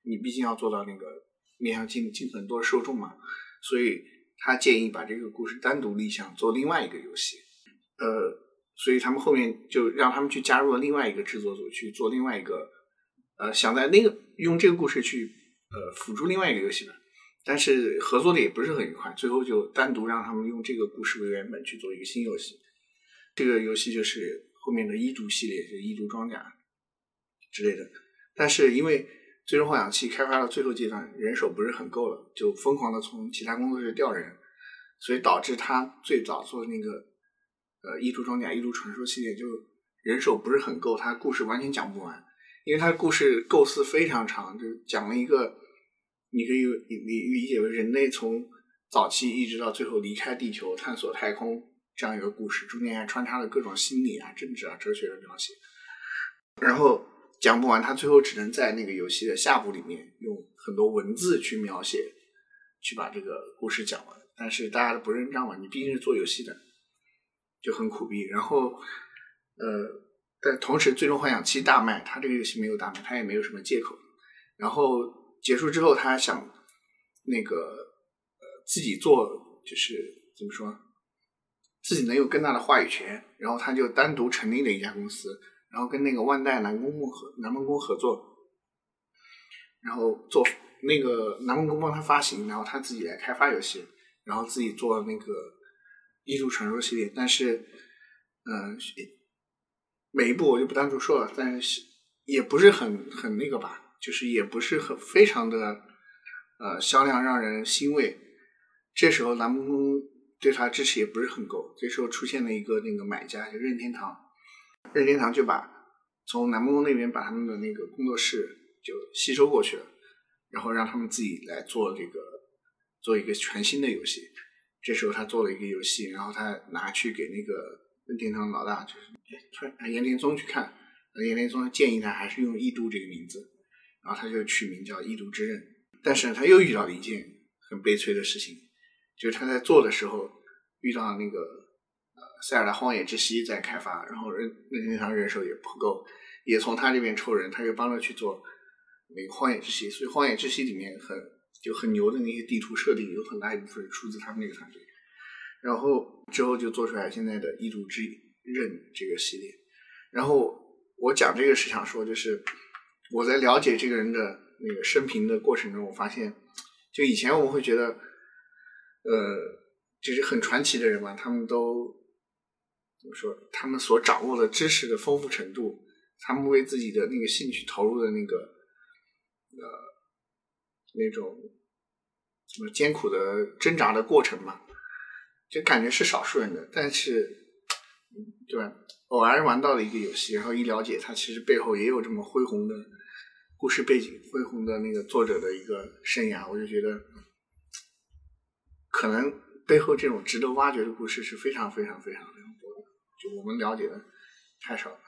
你毕竟要做到那个面向尽尽很多受众嘛，所以他建议把这个故事单独立项做另外一个游戏。呃，所以他们后面就让他们去加入了另外一个制作组去做另外一个，呃，想在那个用这个故事去呃辅助另外一个游戏吧。但是合作的也不是很愉快，最后就单独让他们用这个故事为原本去做一个新游戏。这个游戏就是后面的一族系列，就是一族装甲之类的。但是因为最终幻想七开发到最后阶段，人手不是很够了，就疯狂的从其他工作室调人，所以导致他最早做那个呃异族装甲、异族传说系列就人手不是很够，他故事完全讲不完，因为他故事构思非常长，就讲了一个你可以理理理解为人类从早期一直到最后离开地球探索太空这样一个故事，中间还穿插了各种心理啊、政治啊、哲学的描写，然后讲不完，他最后只能在那个游戏的下部里面用很多文字去描写，去把这个故事讲完。但是大家都不认账嘛，你毕竟是做游戏的，就很苦逼。然后，呃，但同时《最终幻想七》大卖，他这个游戏没有大卖，他也没有什么借口。然后结束之后，他想那个呃自己做，就是怎么说，自己能有更大的话语权。然后他就单独成立了一家公司，然后跟那个万代南宫木合南梦宫合作，然后做那个南梦宫帮他发行，然后他自己来开发游戏，然后自己做那个《异度传说》系列。但是，嗯、每一部我就不单独说了，但是也不是很很那个吧，就是也不是很非常的呃销量让人欣慰。这时候南梦宫对他支持也不是很够，这时候出现了一个那个买家，就任天堂，任天堂就把从南梦宫那边把他们的那个工作室就吸收过去了，然后让他们自己来做这个做一个全新的游戏。这时候他做了一个游戏，然后他拿去给那个任天堂老大，就是川岩田宗去看，岩田宗建议他还是用异度这个名字，然后他就取名叫异度之刃。但是他又遇到了一件很悲催的事情，就是他在做的时候遇到了那个塞尔达荒野之息在开发，然后任任天堂人手也不够，也从他这边抽人，他又帮着去做那个荒野之息，所以荒野之息里面很就很牛的那些地图设定有很大一部分出自他们那个团队，然后之后就做出来现在的异度之刃这个系列，然后我讲这个是想说，就是我在了解这个人的那个生平的过程中，我发现，就以前我们会觉得，呃，就是很传奇的人嘛，他们都怎么说？他们所掌握的知识的丰富程度，他们为自己的那个兴趣投入的那个呃那种什么艰苦的挣扎的过程嘛，就感觉是少数人的，但是，对吧？偶然玩到了一个游戏，然后一了解，它其实背后也有这么恢宏的故事背景、恢宏的那个作者的一个生涯，我就觉得，可能背后这种值得挖掘的故事是非常非常非常，就我们了解的太少了。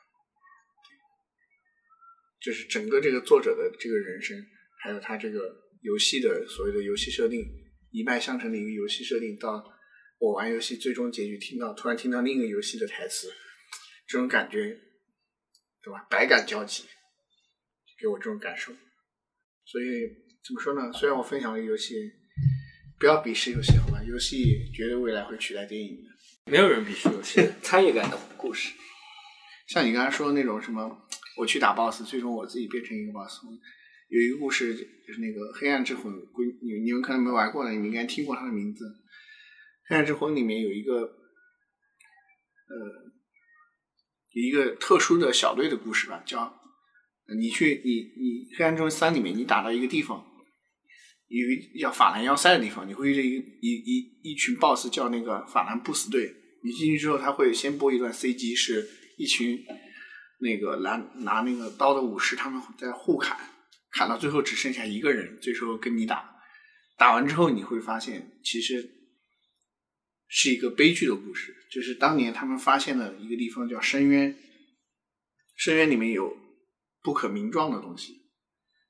就是整个这个作者的这个人生，还有他这个游戏的所谓的游戏设定，一脉相承的一个游戏设定，到我玩游戏最终结局听到突然听到另一个游戏的台词，这种感觉，对吧？百感交集，给我这种感受。所以怎么说呢？虽然我分享了游戏，不要鄙视游戏，好吧？游戏绝对未来会取代电影的。没有人必须有，参与感的故事。像你刚才说的那种什么，我去打 BOSS，最终我自己变成一个 BOSS。有一个故事就是那个《黑暗之魂》，你你们可能没玩过的，你们应该听过它的名字。《黑暗之魂》里面有一个呃有一个特殊的小队的故事吧，叫你去你你《黑暗之魂三》里面你打到一个地方，一个叫法兰要塞的地方，你会遇见一一一一群 BOSS 叫那个法兰不死队。你进去之后，他会先播一段 CG，是一群那个拿拿那个刀的武士，他们在互砍，砍到最后只剩下一个人，这时候跟你打。打完之后，你会发现其实是一个悲剧的故事，就是当年他们发现了一个地方叫深渊，深渊里面有不可名状的东西，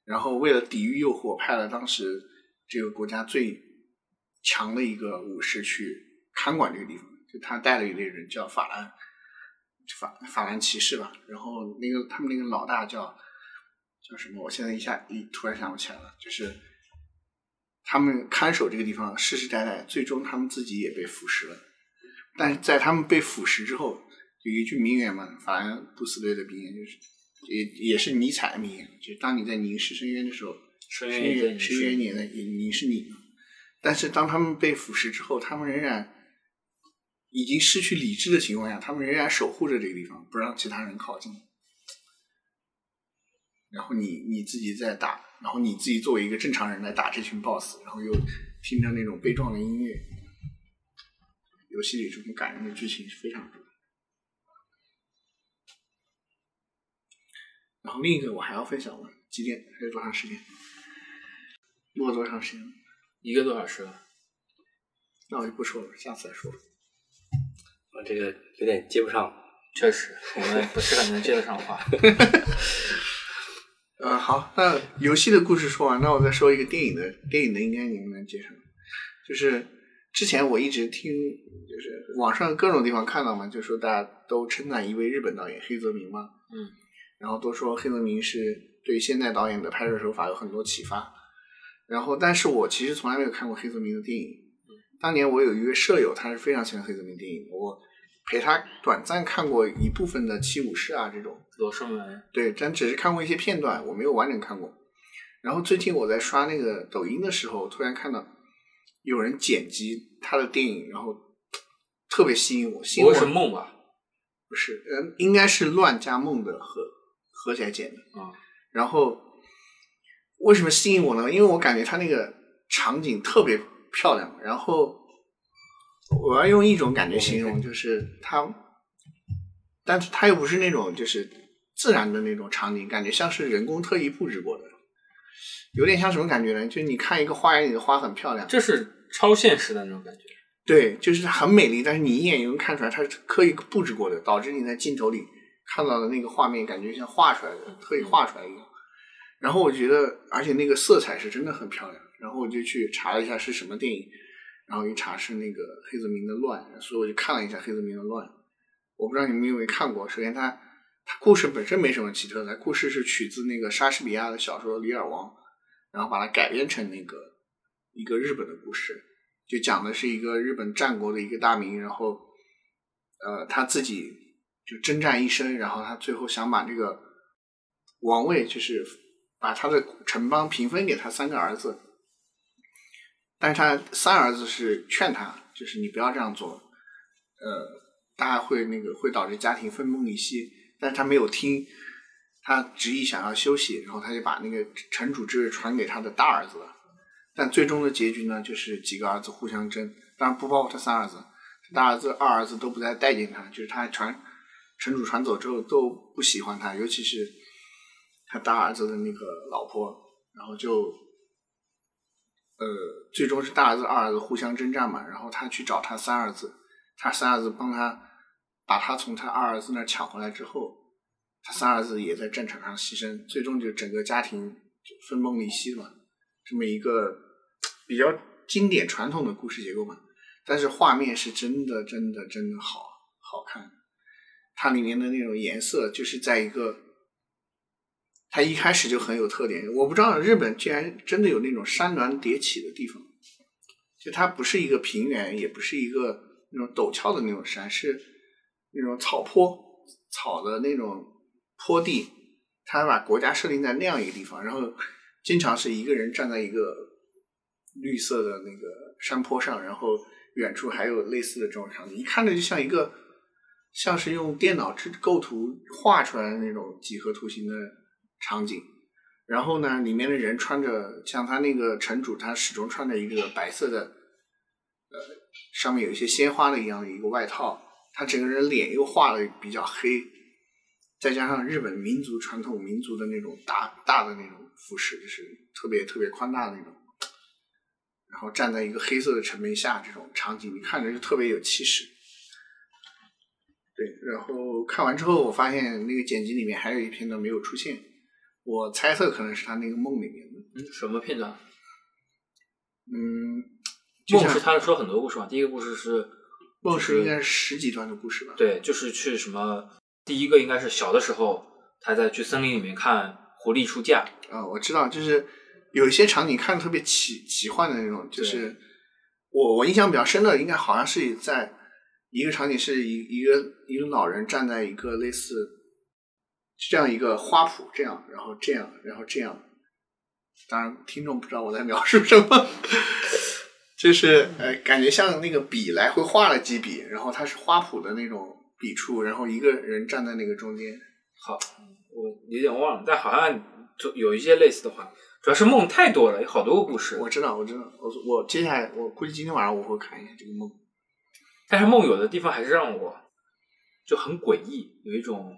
然后为了抵御诱惑，派了当时这个国家最强的一个武士去看管这个地方。就他带了一队人叫法兰法法兰骑士吧，然后那个他们那个老大叫叫什么？我现在一下一突然想不起来了，就是。他们看守这个地方世世代代，最终他们自己也被腐蚀了。但是在他们被腐蚀之后，有一句名言嘛，法兰杜斯队的名言就是，也也是尼采的名言，就是当你在凝视深渊的时候，深深渊深渊也在凝视你。但是当他们被腐蚀之后，他们仍然已经失去理智的情况下，他们仍然守护着这个地方，不让其他人靠近。然后你你自己在打，然后你自己作为一个正常人来打这群 BOSS，然后又听着那种悲壮的音乐，游戏里这种感人的剧情是非常多。然后另一个我还要分享吗？几点？还有多长时间？录了多长时间？一个多小时了。那我就不说了，下次再说。我这个有点接不上。确实，我们不是很能接得上话。呃，好，那游戏的故事说完，那我再说一个电影的，电影的应该你们能接上，就是之前我一直听，就是网上各种地方看到嘛，就说大家都称赞一位日本导演黑泽明嘛，嗯，然后都说黑泽明是对现代导演的拍摄手法有很多启发，然后但是我其实从来没有看过黑泽明的电影，当年我有一位舍友，他是非常喜欢黑泽明电影，我陪他短暂看过一部分的《七武士》啊这种。罗生门，对，但只是看过一些片段，我没有完整看过。然后最近我在刷那个抖音的时候，突然看到有人剪辑他的电影，然后特别吸引我。吸引我是梦吧？不是，嗯，应该是乱加梦的合合起来剪的。啊，然后为什么吸引我呢？因为我感觉它那个场景特别漂亮。然后我要用一种感觉形容，就是它，但是它又不是那种就是自然的那种场景，感觉像是人工特意布置过的，有点像什么感觉呢？就是你看一个花园里的花很漂亮，这是超现实的那种感觉。对，就是很美丽，但是你一眼就能看出来它是刻意布置过的，导致你在镜头里看到的那个画面感觉像画出来的，特意画出来一样。然后我觉得，而且那个色彩是真的很漂亮。然后我就去查了一下是什么电影，然后一查是那个黑泽明的《乱》，所以我就看了一下黑泽明的《乱》。我不知道你们有没有看过。首先它，它故事本身没什么奇特的，故事是取自那个莎士比亚的小说《李尔王》，然后把它改编成那个一个日本的故事。就讲的是一个日本战国的一个大名，然后，呃，他自己就征战一生，然后他最后想把这个王位，就是把他的城邦平分给他三个儿子，但是他三儿子是劝他，就是你不要这样做，呃，大家会那个会导致家庭分崩离析，但是他没有听，他执意想要休息，然后他就把那个城主之位传给他的大儿子了。但最终的结局呢，就是几个儿子互相争，当然不包括他三儿子，大儿子、二儿子都不再待见他，就是他传城主传走之后都不喜欢他，尤其是他大儿子的那个老婆，然后就呃，最终是大儿子、二儿子互相征战嘛，然后他去找他三儿子，他三儿子帮他把他从他二儿子那儿抢回来之后，他三儿子也在战场上牺牲，最终就整个家庭就分崩离析嘛。这么一个比较经典传统的故事结构嘛，但是画面是真的真的真的好好看，它里面的那种颜色就是在一个，它一开始就很有特点。我不知道日本竟然真的有那种山峦叠起的地方，就它不是一个平原，也不是一个那种陡峭的那种山，是那种草坡草的那种坡地，它把国家设定在那样一个地方，然后。经常是一个人站在一个绿色的那个山坡上，然后远处还有类似的这种场景，一看着就像一个像是用电脑制构图画出来的那种几何图形的场景。然后呢，里面的人穿着像他那个城主，他始终穿着一个白色的，呃，上面有一些鲜花的一样的一个外套，他整个人脸又画的比较黑，再加上日本民族传统民族的那种大大的那种。服饰就是特别特别宽大的那种，然后站在一个黑色的城门下，这种场景你看着就特别有气势。对，然后看完之后，我发现那个剪辑里面还有一片段没有出现，我猜测可能是他那个梦里面的。嗯，什么片段？嗯，梦是他说很多故事嘛。第一个故事是梦是应该是十几段的故事吧？对，就是去什么，第一个应该是小的时候，他在去森林里面看狐狸出嫁，啊，我知道，就是有一些场景看着特别奇奇幻的那种，就是我我印象比较深的，应该好像是在一个场景是一一个一个老人站在一个类似这样一个花圃这样，然后这样，然后这样，当然听众不知道我在描述什么，就是呃，感觉像那个笔来回画了几笔，然后它是花圃的那种笔触，然后一个人站在那个中间。好，我有点忘了，但好像就有一些类似的话，主要是梦太多了，有好多个故事。我知道，我知道，我我接下来我估计今天晚上我会看一下这个梦。但是梦游的地方还是让我就很诡异，有一种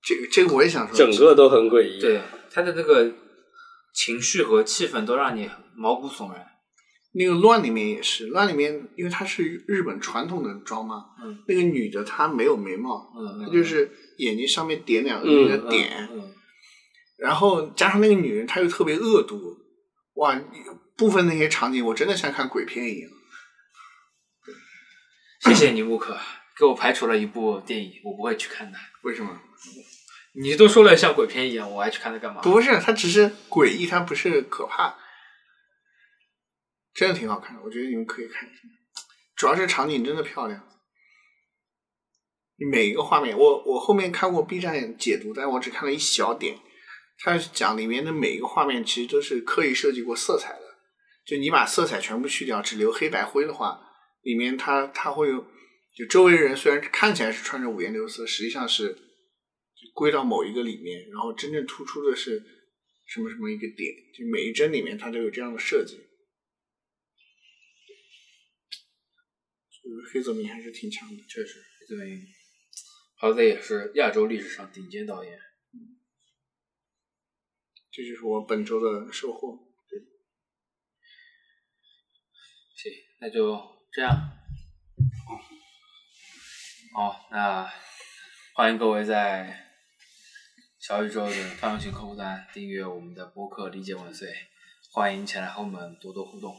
这个这个我也想说，整个都很诡异。对他的那个情绪和气氛都让你毛骨悚然。那个乱里面也是，乱里面因为它是日本传统的妆嘛，嗯那个女的她没有眉毛，嗯，她就是眼睛上面点两个嗯那个点，嗯，然后加上那个女人她又特别恶毒，哇，部分那些场景我真的像看鬼片一样。谢谢你，木克，给我排除了一部电影，我不会去看的。为什么？你都说了像鬼片一样，我还去看它干嘛？不是，它只是诡异，它不是可怕，真的挺好看的，我觉得你们可以看一下。主要是场景真的漂亮，每一个画面，我我后面看过 B 站解读，但我只看了一小点。它讲里面的每一个画面其实都是刻意设计过色彩的，就你把色彩全部去掉，只留黑白灰的话，里面它它会有，就周围人虽然看起来是穿着五颜六色，实际上是归到某一个里面，然后真正突出的是什么什么一个点，就每一帧里面它都有这样的设计。就是黑泽明还是挺强的，确实，这位好歹也是亚洲历史上顶尖导演。这就是我本周的收获。对行，那就这样。好，那欢迎各位在小宇宙的泛用型客户端订阅我们的播客《理解万岁》，欢迎前来和我们多多互动。